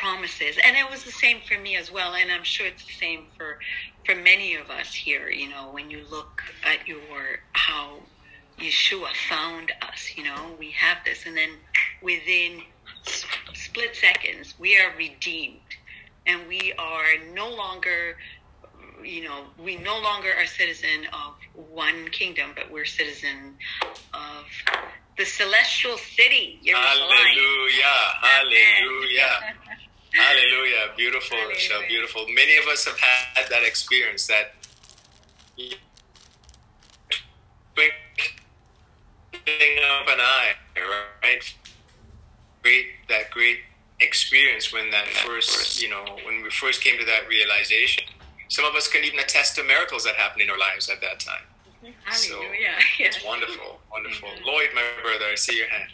promises, and it was the same for me as well. And I'm sure it's the same for for many of us here. You know, when you look at your how Yeshua found us, you know, we have this, and then within split seconds, we are redeemed, and we are no longer you know, we no longer are citizen of one kingdom, but we're citizen of the celestial city. Hallelujah! Hallelujah! <laughs> Hallelujah! Beautiful, Hallelujah. Michelle. Beautiful. Many of us have had that experience. That twinkling of an eye, right? Great, that great experience when that first, you know, when we first came to that realization. Some of us can even attest to miracles that happened in our lives at that time. Mm-hmm. So yeah. it's <laughs> wonderful, wonderful. Mm-hmm. Lloyd, my brother, I see your hand.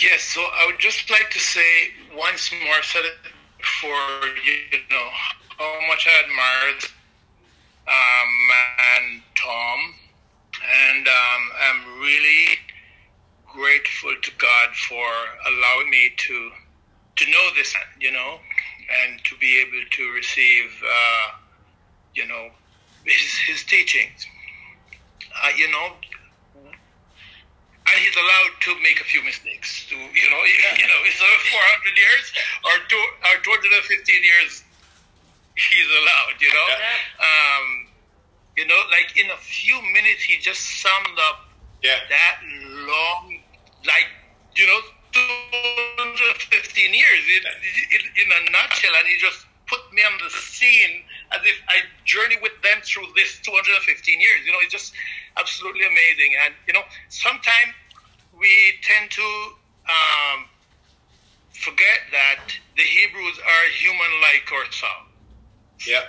Yes, so I would just like to say once more, I've said it before, you know, how much I admired um, and Tom, and um, I'm really grateful to God for allowing me to to know this, you know, and to be able to receive, uh, you know, his, his teachings. Uh, you know, and he's allowed to make a few mistakes. To, you know, you know, it's uh, 400 years or, two, or 215 years. He's allowed. You know, yeah. um, you know, like in a few minutes, he just summed up yeah. that long, like you know, 215 years in a nutshell, and he just put me on the scene as if I journey with them through this 215 years. You know, it's just absolutely amazing. And, you know, sometimes we tend to um, forget that the Hebrews are human like ourselves. Yeah.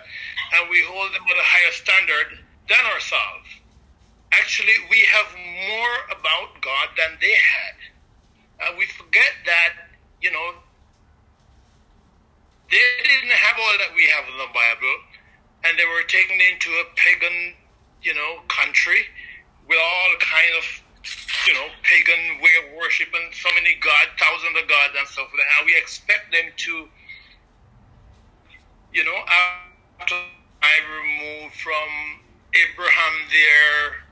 And we hold them at a higher standard than ourselves. Actually, we have more about God than they had uh, we forget that, you know, they didn't have all that we have in the Bible, and they were taken into a pagan, you know, country with all kind of, you know, pagan way of worship and so many gods, thousands of gods and stuff like that. And we expect them to, you know, after I removed from Abraham, their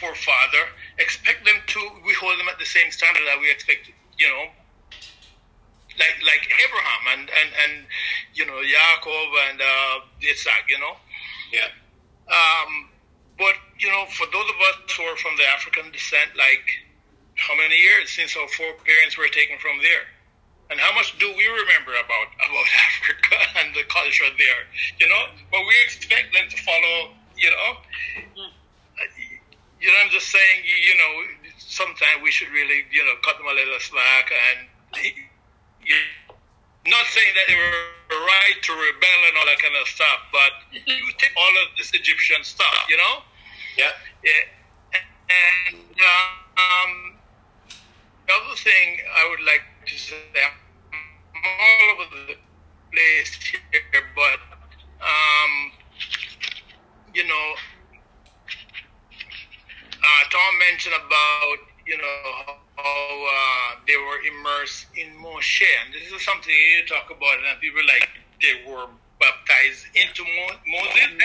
forefather, expect them to, we hold them at the same standard that we expect, you know, like like Abraham and, and, and you know, Jacob and uh, Isaac, you know. Yeah. Um, but, you know, for those of us who are from the African descent, like how many years since our foreparents were taken from there? And how much do we remember about about <laughs> Africa and the culture there? You know, but we expect them to follow. You know, mm-hmm you know, I'm just saying, you know, sometimes we should really, you know, cut them a little slack and you, not saying that they were right to rebel and all that kind of stuff, but you take all of this Egyptian stuff, you know? Yeah. Yeah. And um, the other thing I would like to say, I'm all over the place here, but, um, you know, uh, Tom mentioned about you know how uh, they were immersed in Moshe, and this is something you talk about, and people like they were baptized into Mo- Moses, and,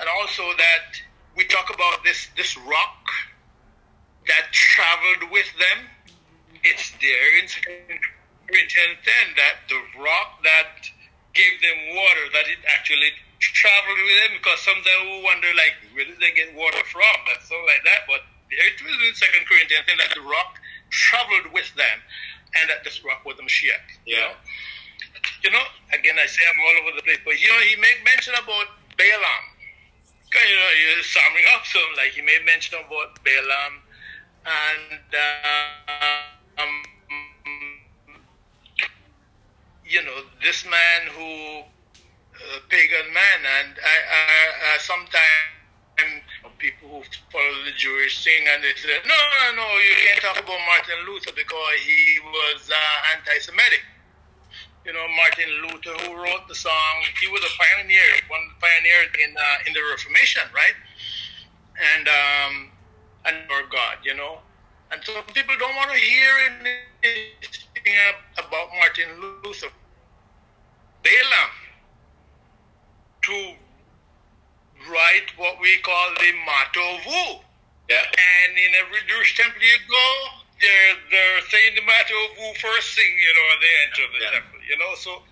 and also that we talk about this this rock that traveled with them. It's there in Corinthians 10 that the rock that gave them water, that it actually traveled with them because sometimes we wonder like where did they get water from? That's so like that. But it was in Second Corinthians 10 that the rock traveled with them and that this rock was the Mashiach. You Yeah. know? You know, again I say I'm all over the place, but you know, he made mention about Balaam. You know, you're summing up some like he made mention about Balaam and uh, um, you know this man who uh, pagan man and I, I, I sometimes people who follow the Jewish thing and they say no no no you can't talk about Martin Luther because he was uh, anti-Semitic. You know Martin Luther who wrote the song he was a pioneer one of the pioneers in uh, in the Reformation right? And um, and or God you know? And so people don't want to hear anything about Martin Luther. Balaam to write what we call the Mah Tovu. Yeah. And in every Jewish temple you go, they're, they're saying the Mah Tovu first thing, you know, they enter the Yeah. temple, you know, so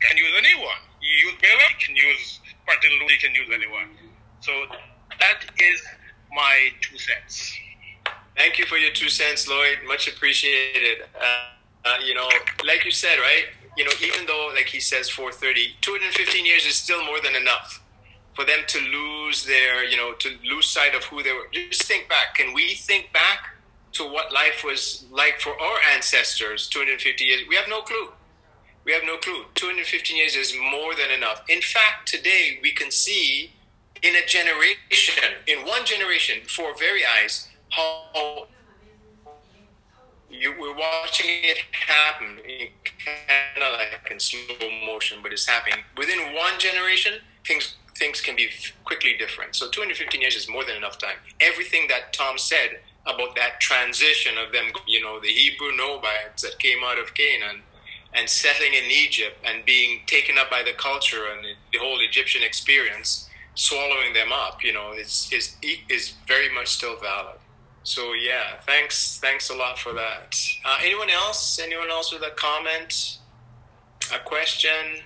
can use anyone. You use Balaam, you can use Martin Luther, you can use anyone. So that is my two cents. Thank you for your two cents, Lloyd. Much appreciated. Uh, uh, you know, like you said, right? You know, even though, like he says, 430, 215 years is still more than enough for them to lose their, you know, to lose sight of who they were. Just think back. Can we think back to what life was like for our ancestors 250 years? We have no clue. We have no clue. 215 years is more than enough. In fact, today we can see in a generation, in one generation, before very eyes, how you, we're watching it happen in kind of like in slow motion, but it's happening within one generation. Things things can be quickly different. So 215 years is more than enough time. Everything that Tom said about that transition of them, you know, the Hebrew nomads that came out of Canaan and settling in Egypt and being taken up by the culture and the, whole Egyptian experience, swallowing them up, you know, is is is very much still valid. So yeah, thanks thanks a lot for that. Uh, anyone else? Anyone else with a comment, a question?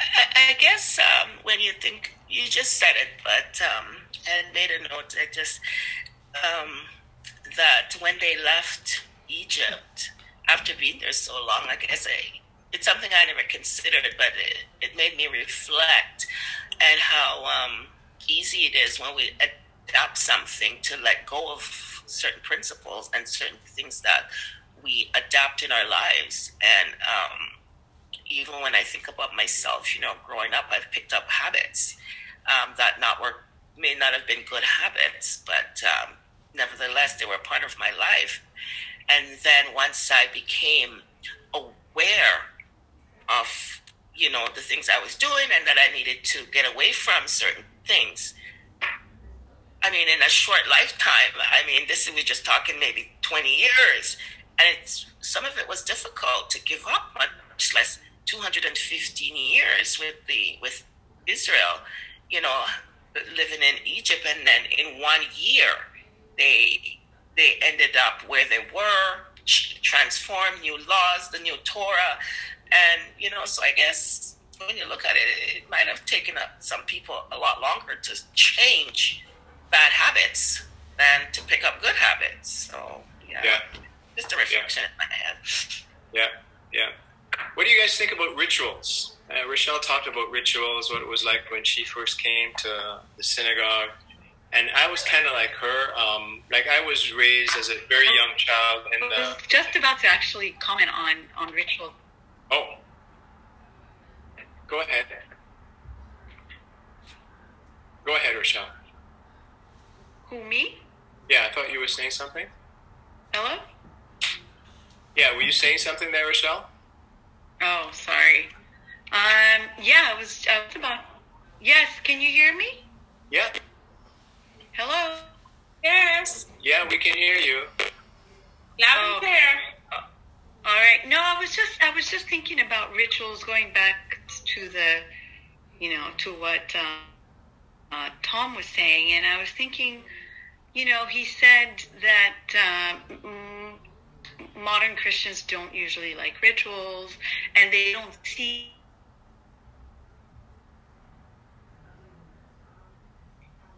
I, I guess um, when you think you just said it, but um, and made a note. I just um, that when they left Egypt after being there so long, I guess I, it's something I never considered, but it, it made me reflect and how um, easy it is when we adopt something to let go of certain principles and certain things that we adapt in our lives and. Um, even when I think about myself, you know, growing up, I've picked up habits um, that not work may not have been good habits, but um, nevertheless, they were part of my life. And then once I became aware of, you know, the things I was doing and that I needed to get away from certain things. I mean, in a short lifetime, I mean, this is we're just talking maybe 20 years, and it's some of it was difficult to give up, much less 215 years with the with Israel, you know, living in Egypt, and then in one year they they ended up where they were, transformed new laws, the new Torah, and you know, so I guess when you look at it, it might have taken up some people a lot longer to change bad habits than to pick up good habits. So yeah, Yeah. just a reflection in my head. Yeah, yeah. What do you guys think about rituals? Uh, Rochelle talked about rituals, what it was like when she first came to the synagogue. And I was kind of like her. Um, like I was raised as a very young child in I was just about to actually comment on on ritual. Oh. Go ahead. Go ahead, Rochelle. Who me? Yeah, I thought you were saying something. Hello? Yeah, were you saying something there, Rochelle? Oh, sorry. Um, yeah, I was, I was about. Yes, can you hear me? Yeah. Hello. Yes. Yeah, we can hear you. Loud Oh. and clear. All right. No, I was just I was just thinking about rituals going back to the, you know, to what uh, uh, Tom was saying, and I was thinking, you know, he said that uh, mm, modern Christians don't usually like rituals, and they don't see.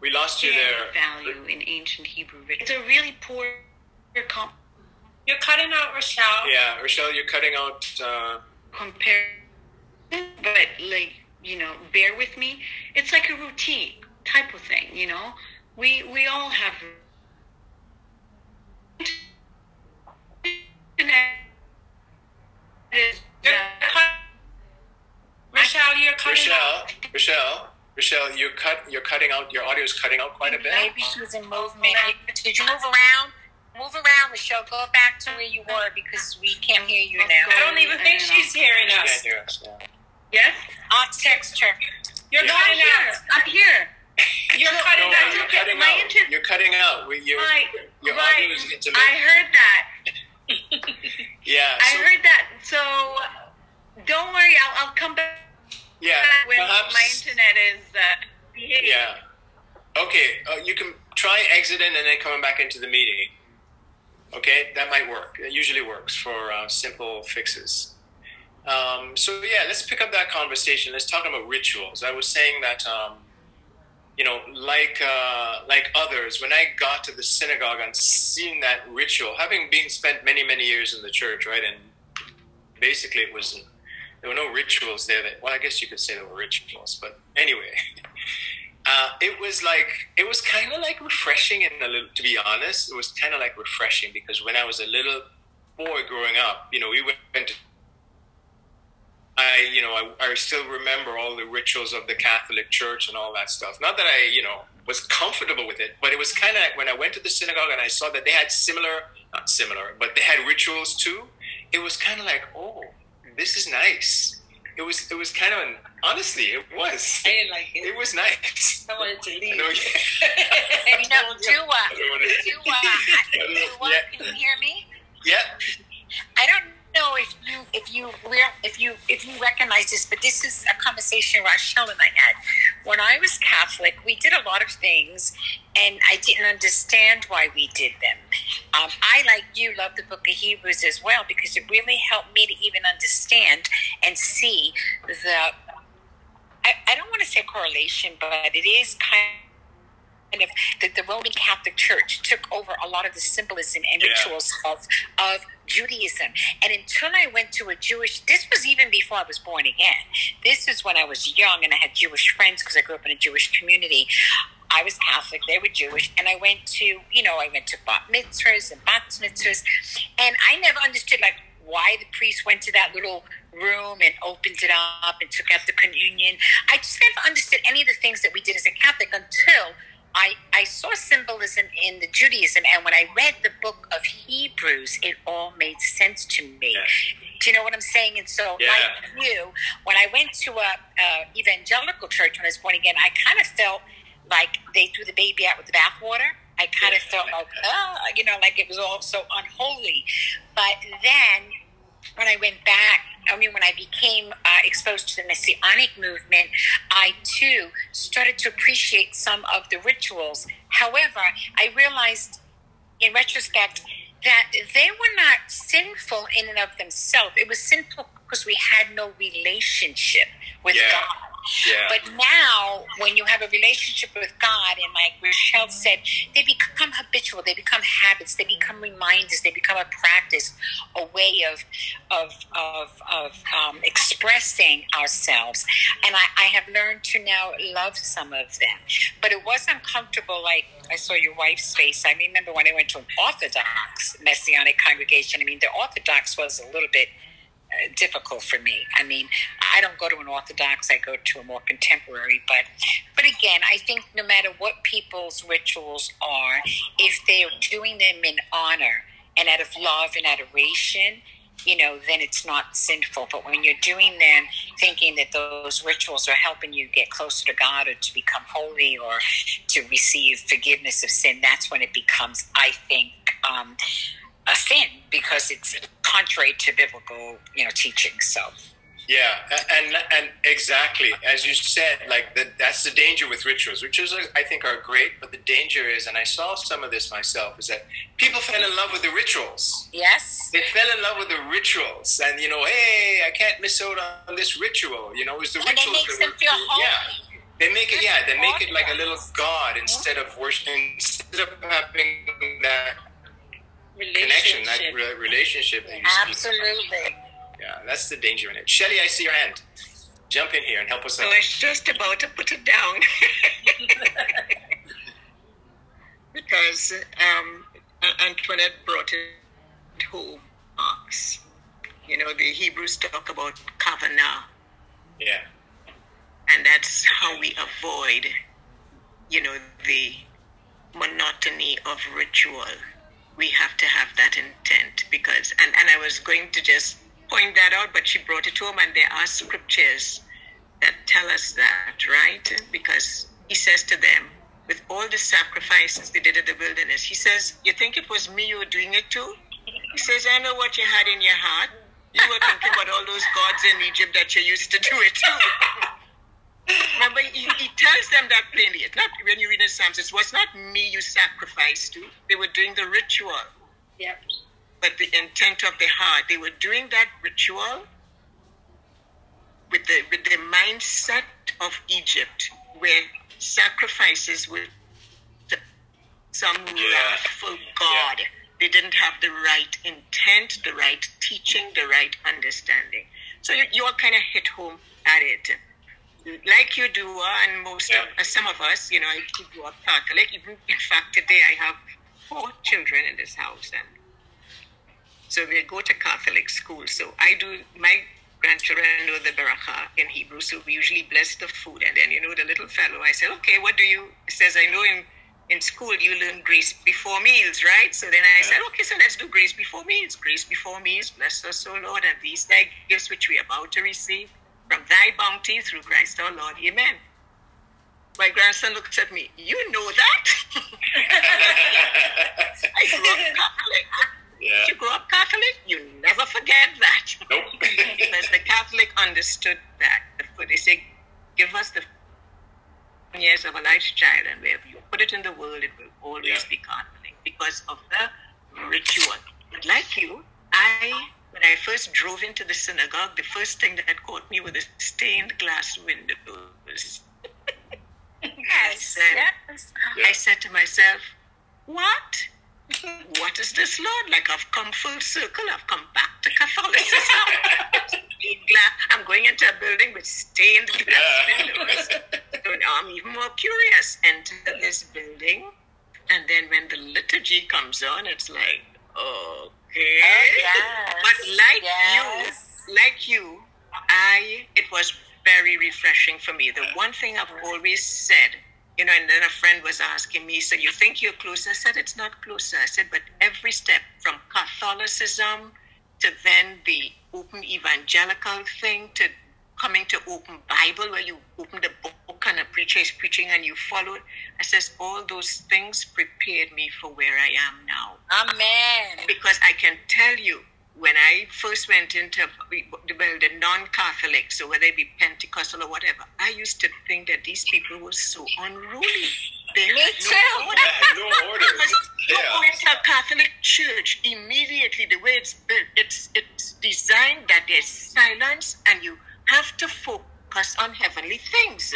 We lost you there. value in ancient Hebrew rituals. It's a really poor comp- You're cutting out Rochelle. Yeah, Rochelle, you're cutting out. Uh, compare but like you know bear with me it's like a routine type of thing you know we we all have You're cut- Rochelle, you're cutting Rochelle, out. Rochelle, Rochelle, you're cut. You're cutting out. Your audio is cutting out quite a bit. Maybe she was in movement. Did you move around? Move around, Michelle. Go back to where you were because we can't hear you now. I don't even think she's hearing Can't us. hear us. Yeah. yes I'll text her. You're Yeah. cutting here out. i'm here You're No, cutting out. you're cutting my out. inter- You're cutting out. We, your right your right audio is intimate. i heard that yeah. i heard that so don't worry i'll, I'll come back yeah. when Perhaps. my internet is uh, behaving. Yeah. Okay. Uh, you can try exiting and then coming back into the meeting. Okay, that might work. It usually works for uh, simple fixes. Um, so yeah, let's pick up that conversation. Let's talk about rituals. I was saying that um, you know, like uh, like others, when I got to the synagogue and seen that ritual, having been spent many many years in the church, right, and basically it was there were no rituals there. That well, I guess you could say there were rituals, but anyway. <laughs> Uh, it was like it was kind of like refreshing and a little to be honest it was kind of like refreshing because when i was a little boy growing up you know we went i you know I, I still remember all the rituals of the catholic church and all that stuff not that i you know was comfortable with it but it was kind of like when i went to the synagogue and i saw that they had similar not similar but they had rituals too it was kind of like oh this is nice it was it was kind of an, honestly it was I didn't like it. it was nice <laughs> I wanted to I leave. know, <laughs> You know, <laughs> Dua, I don't wanna- Dua, I- Dua, Yeah. can you hear me? yeah, I don't know if you if you if you if you recognize this, but this is a conversation Rachel and I had. When I was Catholic, we did a lot of things, and I didn't understand why we did them. Um, I, like you, love the Book of Hebrews as well because it really helped me to even understand and see the. I, I don't want to say correlation, but it is kind kind of the, the Roman Catholic Church took over a lot of the symbolism and Yeah. rituals of of Judaism. And until I went to a Jewish, this was even before I was born again. This is when I was young and I had Jewish friends because I grew up in a Jewish community. I was Catholic, they were Jewish, and I went to, you know, I went to bar mitzvahs and bat mitzvahs, and I never understood like why the priest went to that little room and opened it up and took out the communion. I just never understood any of the things that we did as a Catholic until I, I saw symbolism in the Judaism, and when I read the book of Hebrews, it all made sense to me. Yeah. Do you know what I'm saying? And so, Yeah. like you, when I went to a, a evangelical church when I was born again, I kind of felt like they threw the baby out with the bathwater. I kind of felt like, oh, you know, like it was all so unholy. But then when I went back, I mean, when I became uh, exposed to the Messianic movement, I too started to appreciate some of the rituals. However, I realized in retrospect that they were not sinful in and of themselves. It was sinful because we had no relationship with Yeah. God. But now, when you have a relationship with God, and like Rochelle said, they become habitual, they become habits, they become reminders, they become a practice, a way of of of, of um, expressing ourselves. And I, I have learned to now love some of them. But it was uncomfortable. Like I saw your wife's face. I remember when I went to an Orthodox Messianic congregation. I mean, the Orthodox was a little bit difficult for me. I mean, I don't go to an Orthodox; I go to a more contemporary. But, but again, I think no matter what people's rituals are, if they're doing them in honor and out of love and adoration, you know, then it's not sinful. But when you're doing them thinking that those rituals are helping you get closer to God or to become holy or to receive forgiveness of sin, that's when it becomes, I think, um, a sin because it's contrary to biblical, you know, teaching. So. Yeah, and and exactly as you said, like the, that's the danger with rituals. Rituals, are, I think, are great, but the danger is, and I saw some of this myself, is that people fell in love with the rituals. Yes, they fell in love with the rituals, and you know, hey, I can't miss out on this ritual. You know, it's the and rituals. It makes them feel holy. Yeah. They make it, yeah. They make it like a little god instead of worshiping, instead of having that connection, that relationship. That you Absolutely. Yeah, that's the danger in it. Shelly, I see your hand. Jump in here and help us out. I was just about to put it down. <laughs> because um, Antoinette brought it home, Marx. You know, the Hebrews talk about kavanah. Yeah. And that's how we avoid, you know, the monotony of ritual. We have to have that intent because, and, and I was going to just point that out, but she brought it to him and there are scriptures that tell us that, right? Because he says to them, with all the sacrifices they did in the wilderness, he says, You think it was me you were doing it to? He says, I know what you had in your heart. You were thinking about all those gods in Egypt that you used to do it to. <laughs> Remember, he, he, tells them that plainly. It's not when you read the Psalms, it was not me you sacrificed to. They were doing the ritual. Yep but the intent of the heart. They were doing that ritual with the with the mindset of Egypt, where sacrifices were some yeah. wrathful God. Yeah. They didn't have the right intent, the right teaching, the right understanding. So you, you all kind of hit home at it. Like you do, uh, and most yeah. of uh, some of us, you know, I grew up Catholic. Even in fact, today I have four children in this house, and so we go to Catholic school. So I do my grandchildren know the beracha in Hebrew, so we usually bless the food. And then you know the little fellow, I said, okay, what do you? He says, I know in in school you learn grace before meals, right? So then I said, okay, so let's do grace before meals. Grace before meals, bless us, O Lord, and these thy gifts which we are about to receive from thy bounty through Christ our Lord. Amen. My grandson looks at me, you know that? <laughs> I grew up Catholic. Yeah. You grow up Catholic, you never forget that. Nope. <laughs> because the Catholic understood that. They say, give us the years of a life's child, and wherever you put it in the world, it will always yeah. be Catholic because of the ritual. But like you, I when I first drove into the synagogue, the first thing that caught me were the stained glass windows. I said, yes. I said to myself, what? what is this, Lord? Like I've come full circle. I've come back to Catholicism. I'm going into a building with stained glass windows. So now I'm even more curious. Enter this building, and then when the liturgy comes on, it's like, okay. Oh, yes. But like yes. you, like you, I it was very refreshing for me. The one thing I've always said you know, and then a friend was asking me, so you think you're closer? I said, it's not closer. I said, but every step from Catholicism to then the open evangelical thing to coming to open Bible where you open the book and a preacher is preaching and you follow it. I says all those things prepared me for where I am now. Amen. Because I can tell you when I first went into well, the non-Catholic, so whether it be Pentecostal or whatever, I used to think that these people were so unruly. They Me had too. no order. Yeah, no order. you go into a Catholic church, immediately the way it's built, it's it's designed that there's silence and you have to focus on heavenly things.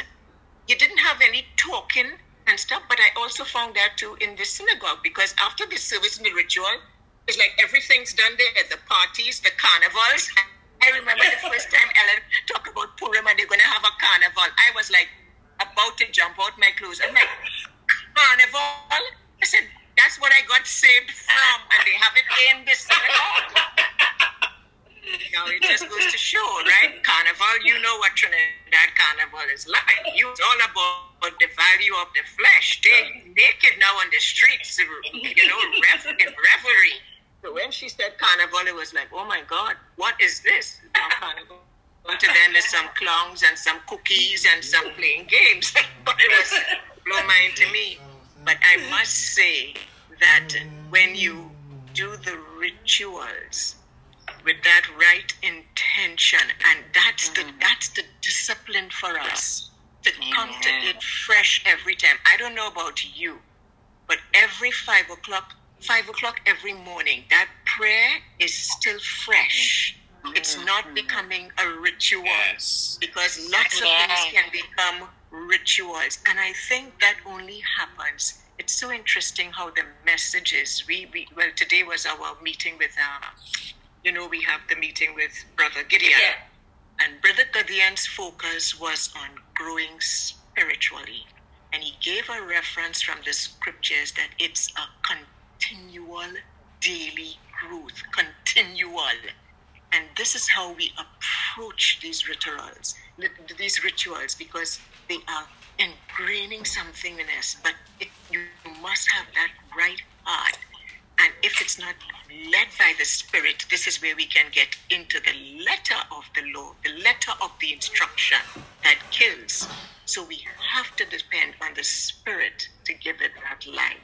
You didn't have any talking and stuff, but I also found that too in the synagogue because after the service and the ritual, it's like everything's done there the parties, the carnivals. I remember the first time Ellen talked about Purim and they're going to have a carnival. I was like about to jump out my clothes. I'm like, carnival? I said, that's what I got saved from, and they have it in the synagogue. Now it just goes to show, right? Carnival, you know what Trinidad Carnival is like. It's all about the value of the flesh. They're naked now on the streets, you know, in revelry. So when she said carnival, it was like, oh my God, what is this? Now carnival. To them, there's some clowns and some cookies and some playing games. <laughs> but it was blow mind to me. But I must say that when you do the rituals with that right intention, and that's the mm. that's the discipline for us to come to it fresh every time. I don't know about you, but every five o'clock, five o'clock every morning, that prayer is still fresh. It's mm. not mm. becoming a ritual Yes. because lots of things can become rituals, and I think that only happens. It's so interesting how the messages we, we well today was our meeting with uh, you know we have the meeting with Brother Gideon. And Brother Gideon's focus was on growing spiritually. And he gave a reference from the scriptures that it's a continual daily growth, continual. And this is how we approach these rituals, these rituals, because they are ingraining something in us. But it, you must have that right heart. And if it's not led by the Spirit, this is where we can get into the letter of the law, the letter of the instruction that kills. So we have to depend on the Spirit to give it that life.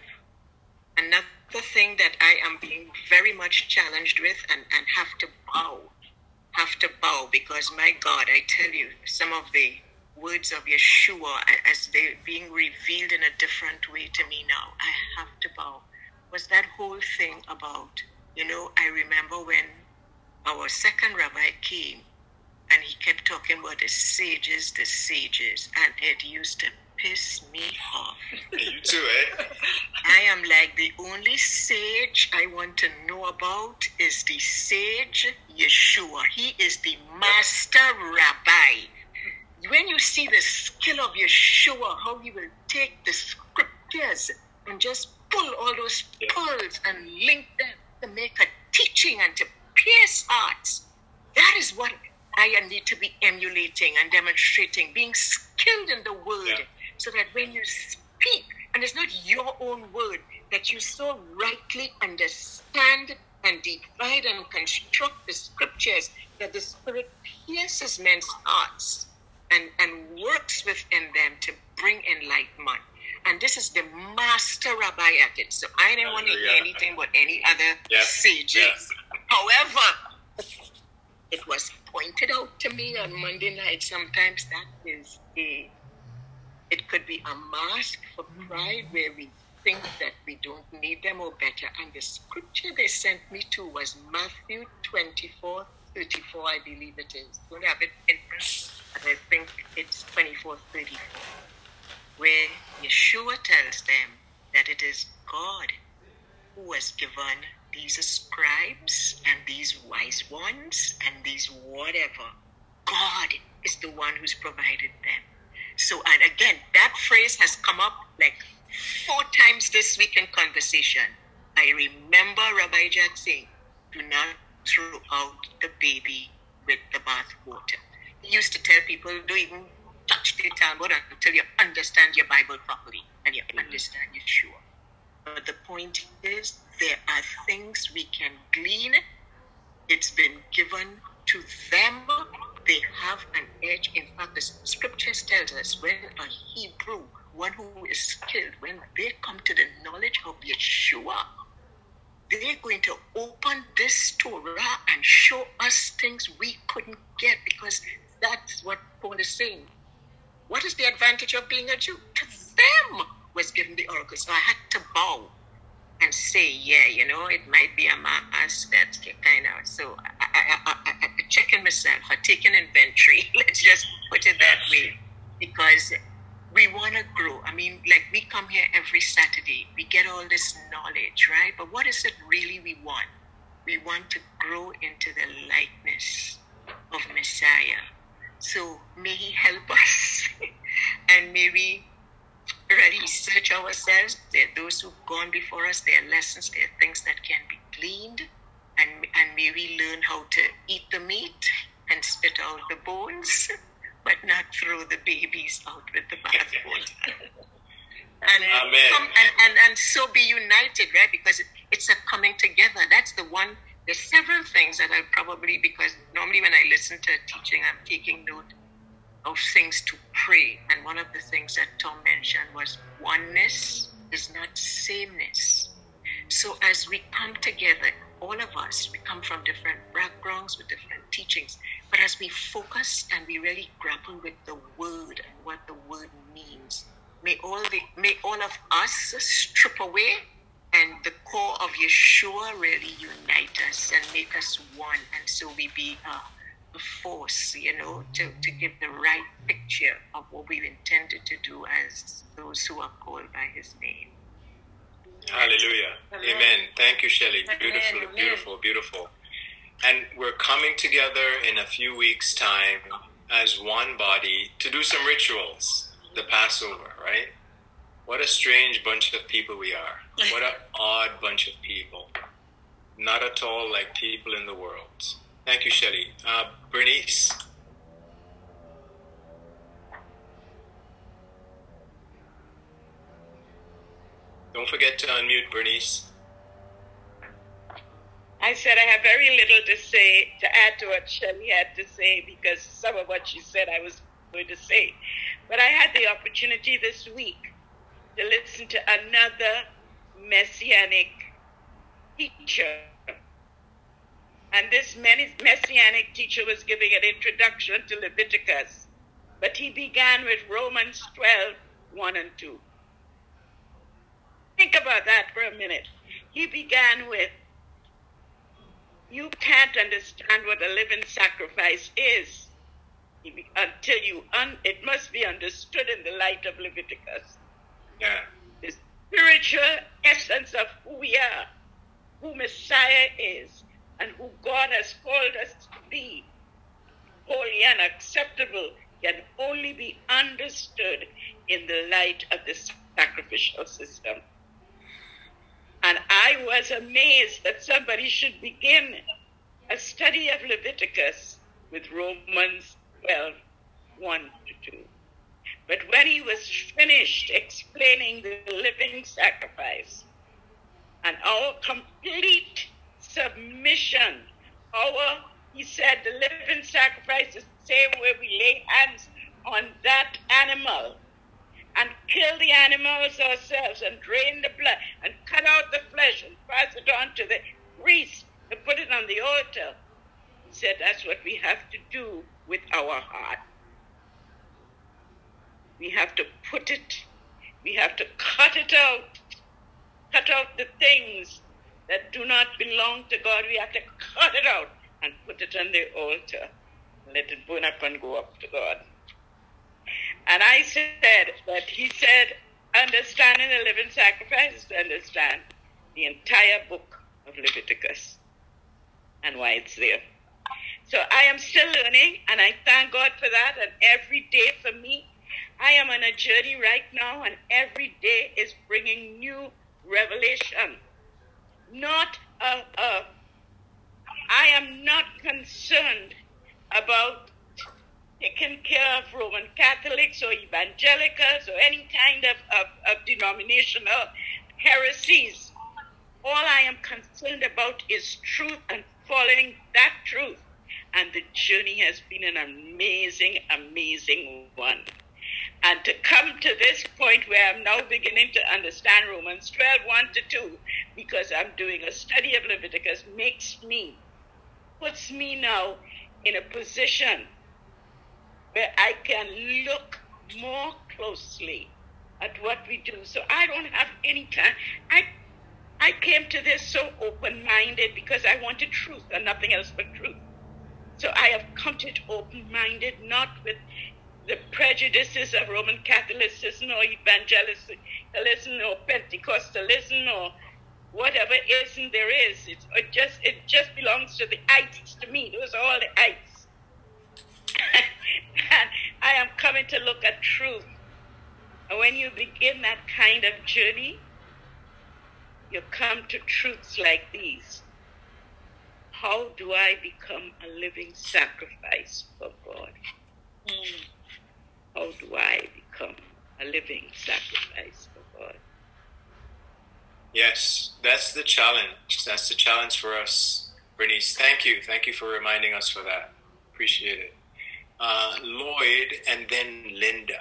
Another thing that I am being very much challenged with and, and have to bow, have to bow because my God, I tell you, some of the words of Yeshua as they're being revealed in a different way to me now, I have to bow. Was that whole thing about, you know, I remember when our second rabbi came and he kept talking about the sages, the sages, and it used to piss me off. <laughs> You too, eh? I am like the only sage I want to know about is the sage Yeshua. He is the master rabbi. When you see the skill of Yeshua, how he will take the scriptures and just pull all those pearls and link them to make a teaching and to pierce hearts. That is what I need to be emulating and demonstrating, being skilled in the word, Yeah. so that when you speak, and it's not your own word, that you so rightly understand and divide and construct the scriptures that the Spirit pierces men's hearts and, and works within them to bring enlightenment. And this is the master rabbi at it. So I didn't want to hear anything but any other Yes. However, it was pointed out to me on Monday night. Sometimes that is a, it could be a mask for pride where we think that we don't need them or better. And the scripture they sent me to was Matthew 24, 34, I believe it is. Don't have it in but I think it's 24, 34, where Yeshua tells them that it is God who has given these scribes and these wise ones and these whatever. God is the one who's provided them. So, and again, that phrase has come up like four times this week in conversation. I remember Rabbi Jack saying, do not throw out the baby with the bathwater. He used to tell people, don't even touch the Talmud until you understand your Bible properly and you mm-hmm. understand Yeshua. But the point is, there are things we can glean. It's been given to them. They have an edge. In fact, the scriptures tells us when a Hebrew, one who is skilled, when they come to the knowledge of Yeshua, they're going to open this Torah and show us things we couldn't get because that's what Paul is saying. What is the advantage of being a Jew? To them was given the oracle. So I had to bow and say, yeah, you know, it might be a mass that's kind of. So I, I, I, I, checking myself, I taking inventory. <laughs> Let's just put it that way, because we want to grow. I mean, like we come here every Saturday, we get all this knowledge, right? But what is it really we want? We want to grow into the likeness of Messiah. So may He help <laughs> us, and may we research ourselves. There are those who've gone before us. There are lessons. There are things that can be gleaned, and and may we learn how to eat the meat and spit out the bones, <laughs> but not throw the babies out with the bathwater. and Amen. and, and and so be united, right? Because it, it's a coming together. That's the one there's several things that I probably because normally when I listen to a teaching, I'm taking note of things to pray. And one of the things that Tom mentioned was oneness is not sameness. So as we come together, all of us, we come from different backgrounds with different teachings. But as we focus and we really grapple with the word and what the word means, may all the may all of us strip away and the core of Yeshua really unite us and make us one. And so we be uh, a force, you know, to, to give the right picture of what we've intended to do as those who are called by his name. Hallelujah. Amen. Amen. Thank you, Shelley. Beautiful, Amen. beautiful, beautiful. And we're coming together in a few weeks' time as one body to do some rituals, the Passover, right? What a strange bunch of people we are. What an <laughs> odd bunch of people. Not at all like people in the world. Thank you, Shelley. Uh, Bernice. Don't forget to unmute, Bernice. I said I have very little to say to add to what Shelley had to say because some of what she said I was going to say. But I had the opportunity this week to listen to another messianic teacher. And this messianic teacher was giving an introduction to Leviticus, but he began with Romans 12 1 and 2. Think about that for a minute. He began with You can't understand what a living sacrifice is until you, un- it must be understood in the light of Leviticus. The spiritual essence of who we are, who Messiah is, and who God has called us to be, holy and acceptable, can only be understood in the light of the sacrificial system. And I was amazed that somebody should begin a study of Leviticus with Romans 12 1 to 2. But when he was finished explaining the living sacrifice and our complete submission, our, he said, the living sacrifice is the same way we lay hands on that animal and kill the animals ourselves and drain the blood and cut out the flesh and pass it on to the priest and put it on the altar. He said that's what we have to do with our heart. We have to put it, we have to cut it out, cut out the things that do not belong to God. We have to cut it out and put it on the altar. Let it burn up and go up to God. And I said that he said, understanding the living sacrifice is to understand the entire book of Leviticus and why it's there. So I am still learning, and I thank God for that. And every day for me, I am on a journey right now, and every day is bringing new revelation. Not a, a I am not concerned about taking care of Roman Catholics or evangelicals or any kind of, of, of denominational heresies. All I am concerned about is truth and following that truth. And the journey has been an amazing, amazing one. And to come to this point where I'm now beginning to understand Romans 12, 1 to 2, because I'm doing a study of Leviticus, makes me, puts me now in a position where I can look more closely at what we do. So I don't have any time. I I came to this so open-minded because I wanted truth and nothing else but truth. So I have come to it open-minded, not with the prejudices of Roman Catholicism or evangelicalism or Pentecostalism or whatever ism there is. It's, it just it just belongs to the ites to me. Those are all the ites. <laughs> and I am coming to look at truth. And when you begin that kind of journey, you come to truths like these. How do I become a living sacrifice for God? Mm. How do I become a living sacrifice for God? Yes, that's the challenge. That's the challenge for us Bernice, thank you. Thank you for reminding us for that. Appreciate it. Uh, Lloyd and then Linda.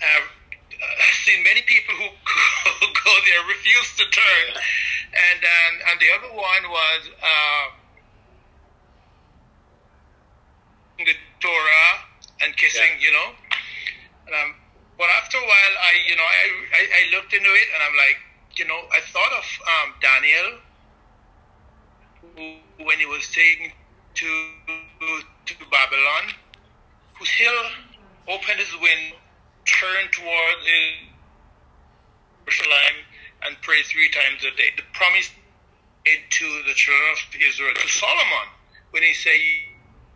I've uh, seen many people who go, go there and and, and the other one was uh, the Torah and kissing, you know. And um, but after a while, I you know I, I I looked into it, and I'm like, you know, I thought of um, Daniel, who when he was taken to to Babylon, who still opened his window, turned toward Jerusalem, and pray three times a day. The promise made to the children of Israel, to Solomon, when he said,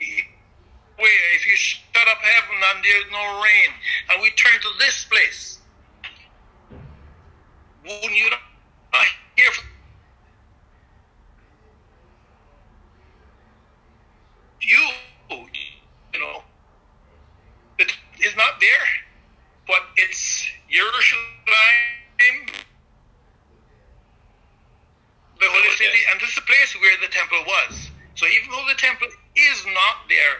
if you shut up heaven and there's no rain, and we turn to this place, wouldn't you not hear from you, you know, it is not there, but it's Jerusalem, the holy city, and this is the place where the temple was. So even though the temple is not there,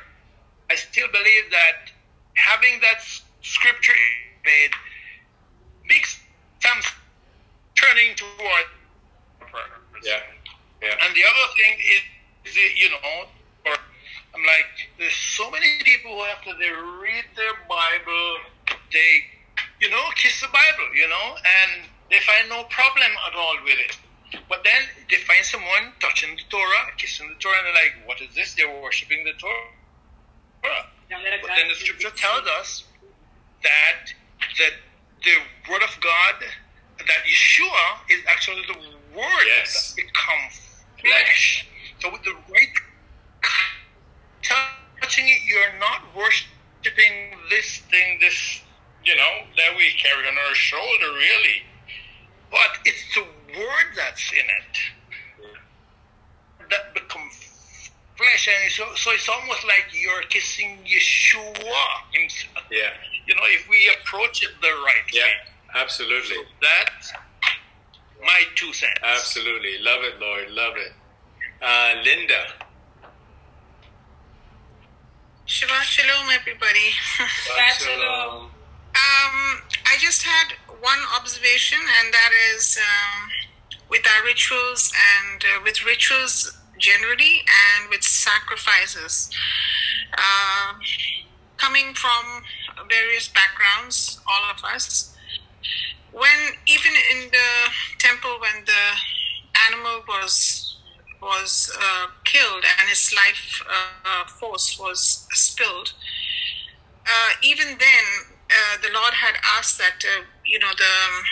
I still believe that having that scripture made makes some turning toward Yeah. Yeah. and the other thing is, is it, you know, or I'm like, there's so many people who after they read their Bible, they, you know, kiss the Bible, you know, and they find no problem at all with it. But then they find someone touching the Torah, kissing the Torah, and they're like, what is this? They're worshiping the Torah. But then the scripture tells us that that the word of God, that Yeshua is actually the word Yes. that become flesh. So with the right touching it, you're not worshiping this thing, this you know, that we carry on our shoulder, really. But it's the word that's in it that become flesh, and so, so it's almost like you're kissing Yeshua himself. Yeah. You know, if we approach it the right Yeah. way. Yeah, absolutely. That's my two cents. Absolutely. Love it, Lloyd. Love it. Uh, Linda. Shabbat shalom, everybody. <laughs> Shalom. Um, I just had one observation, and that is um, with our rituals and uh, with rituals generally and with sacrifices. Uh, coming from various backgrounds, all of us, when even in the temple, when the animal was was uh, killed and his life uh, force was spilled, uh, even then, uh, the Lord had asked that, uh, you know, the um,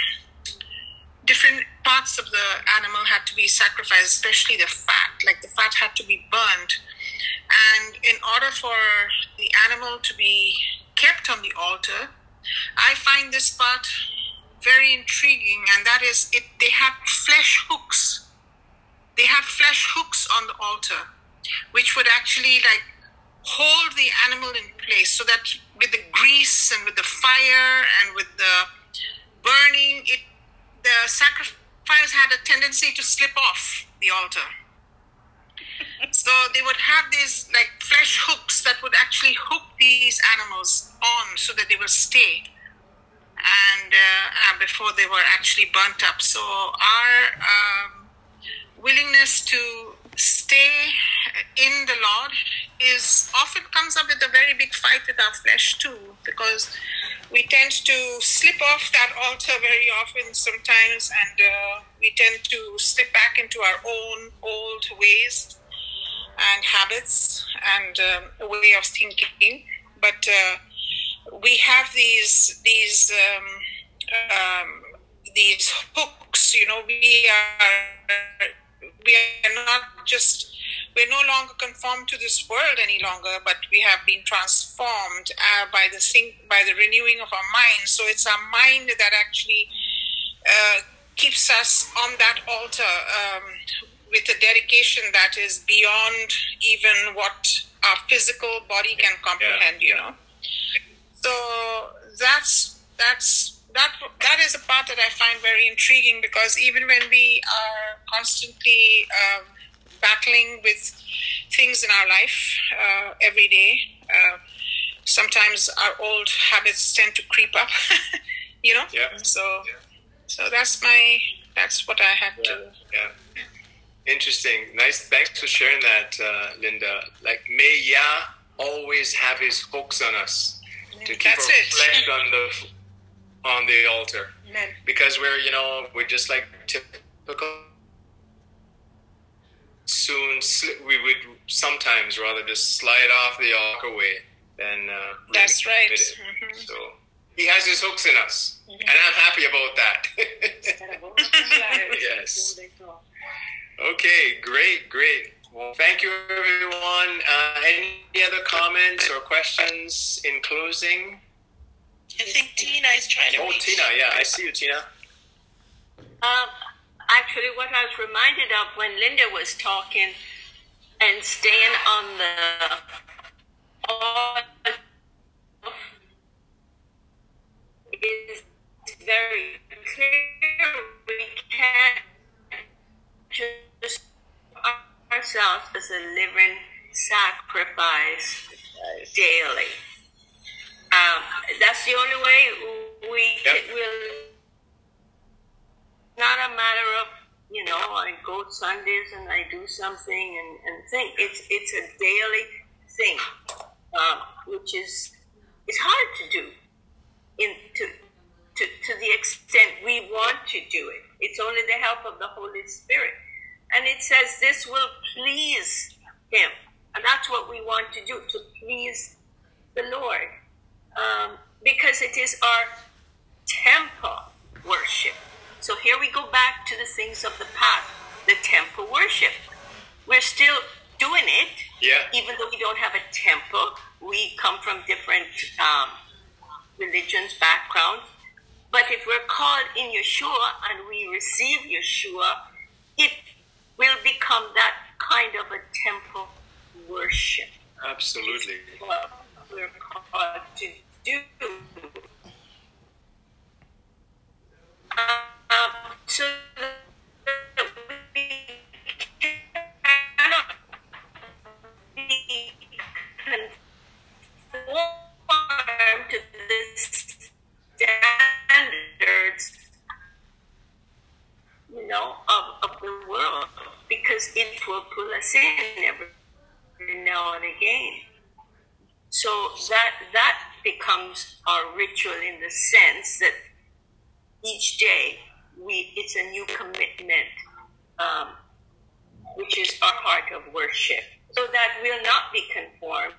different parts of the animal had to be sacrificed, especially the fat. Like the fat had to be burned. And in order for the animal to be kept on the altar, I find this part very intriguing, and that is it. They had flesh hooks. They had flesh hooks on the altar, which would actually like hold the animal in place, so that with the grease and with the fire and with the burning, it the sacrifice had a tendency to slip off the altar. <laughs> so they would have these like flesh hooks that would actually hook these animals on so that they will stay and uh, uh, before they were actually burnt up. So our um, willingness to stay in the Lord is often comes up with a very big fight with our flesh too, because we tend to slip off that altar very often sometimes, and uh, we tend to slip back into our own old ways and habits and um, way of thinking. But uh, we have these these um, um, these hooks. You know, we are we are not just we're no longer conformed to this world any longer, but we have been transformed uh, by the thing by the renewing of our mind. So it's our mind that actually uh, keeps us on that altar um, with a dedication that is beyond even what our physical body can comprehend. You know, so that's that's that that is a part that I find very intriguing because even when we are constantly um, battling with things in our life uh, every day, uh, sometimes our old habits tend to creep up. <laughs> you know, Yeah. so so that's my that's what I had to. Yeah. Interesting. Nice. Thanks for sharing that, uh, Linda. Like, may Yah always have his hooks on us to keep That's our flesh on the on the altar. Amen. Because we're, you know, we're just like typical. Soon, we would sometimes rather just slide off the ark away than. Uh, That's right. Mhm. So he has his hooks in us, and I'm happy about that. <laughs> yes. Okay, great, great. Well, thank you, everyone. Uh, any other comments or questions in closing? I think Tina is trying to Oh, reach. Tina, yeah, I see you, Tina. Um, actually, what I was reminded of when Linda was talking and staying on the is very clear. We can't just ourselves as a living sacrifice daily. Um, that's the only way we Yep. will. Not a matter of you know I go Sundays and I do something and, and think it's it's a daily thing, um, which is it's hard to do. In to, to to the extent we want to do it, it's only the help of the Holy Spirit, and it says this will please Him, and that's what we want to do to please the Lord um, because it is our temple worship. So here we go back to the things of the past, the temple worship. We're still doing it, Yeah. even though we don't have a temple. We come from different um, religions, backgrounds. But if we're called in Yeshua and we receive Yeshua, it will become that kind of a temple worship Absolutely. What to do. Um, so because it will pull us in every now and again. So that that becomes our ritual in the sense that each day we it's a new commitment, um, which is our heart of worship. So that we'll not be conformed,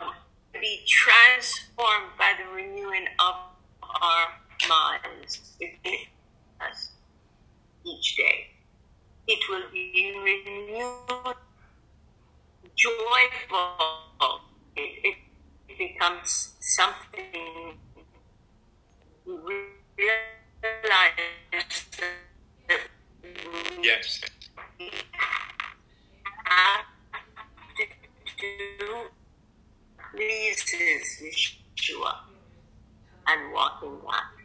be transformed by the renewing of our minds us each day. It will be renewed, joyful. It, it becomes something we realize that yes. we have to do these Yeshua and walking that.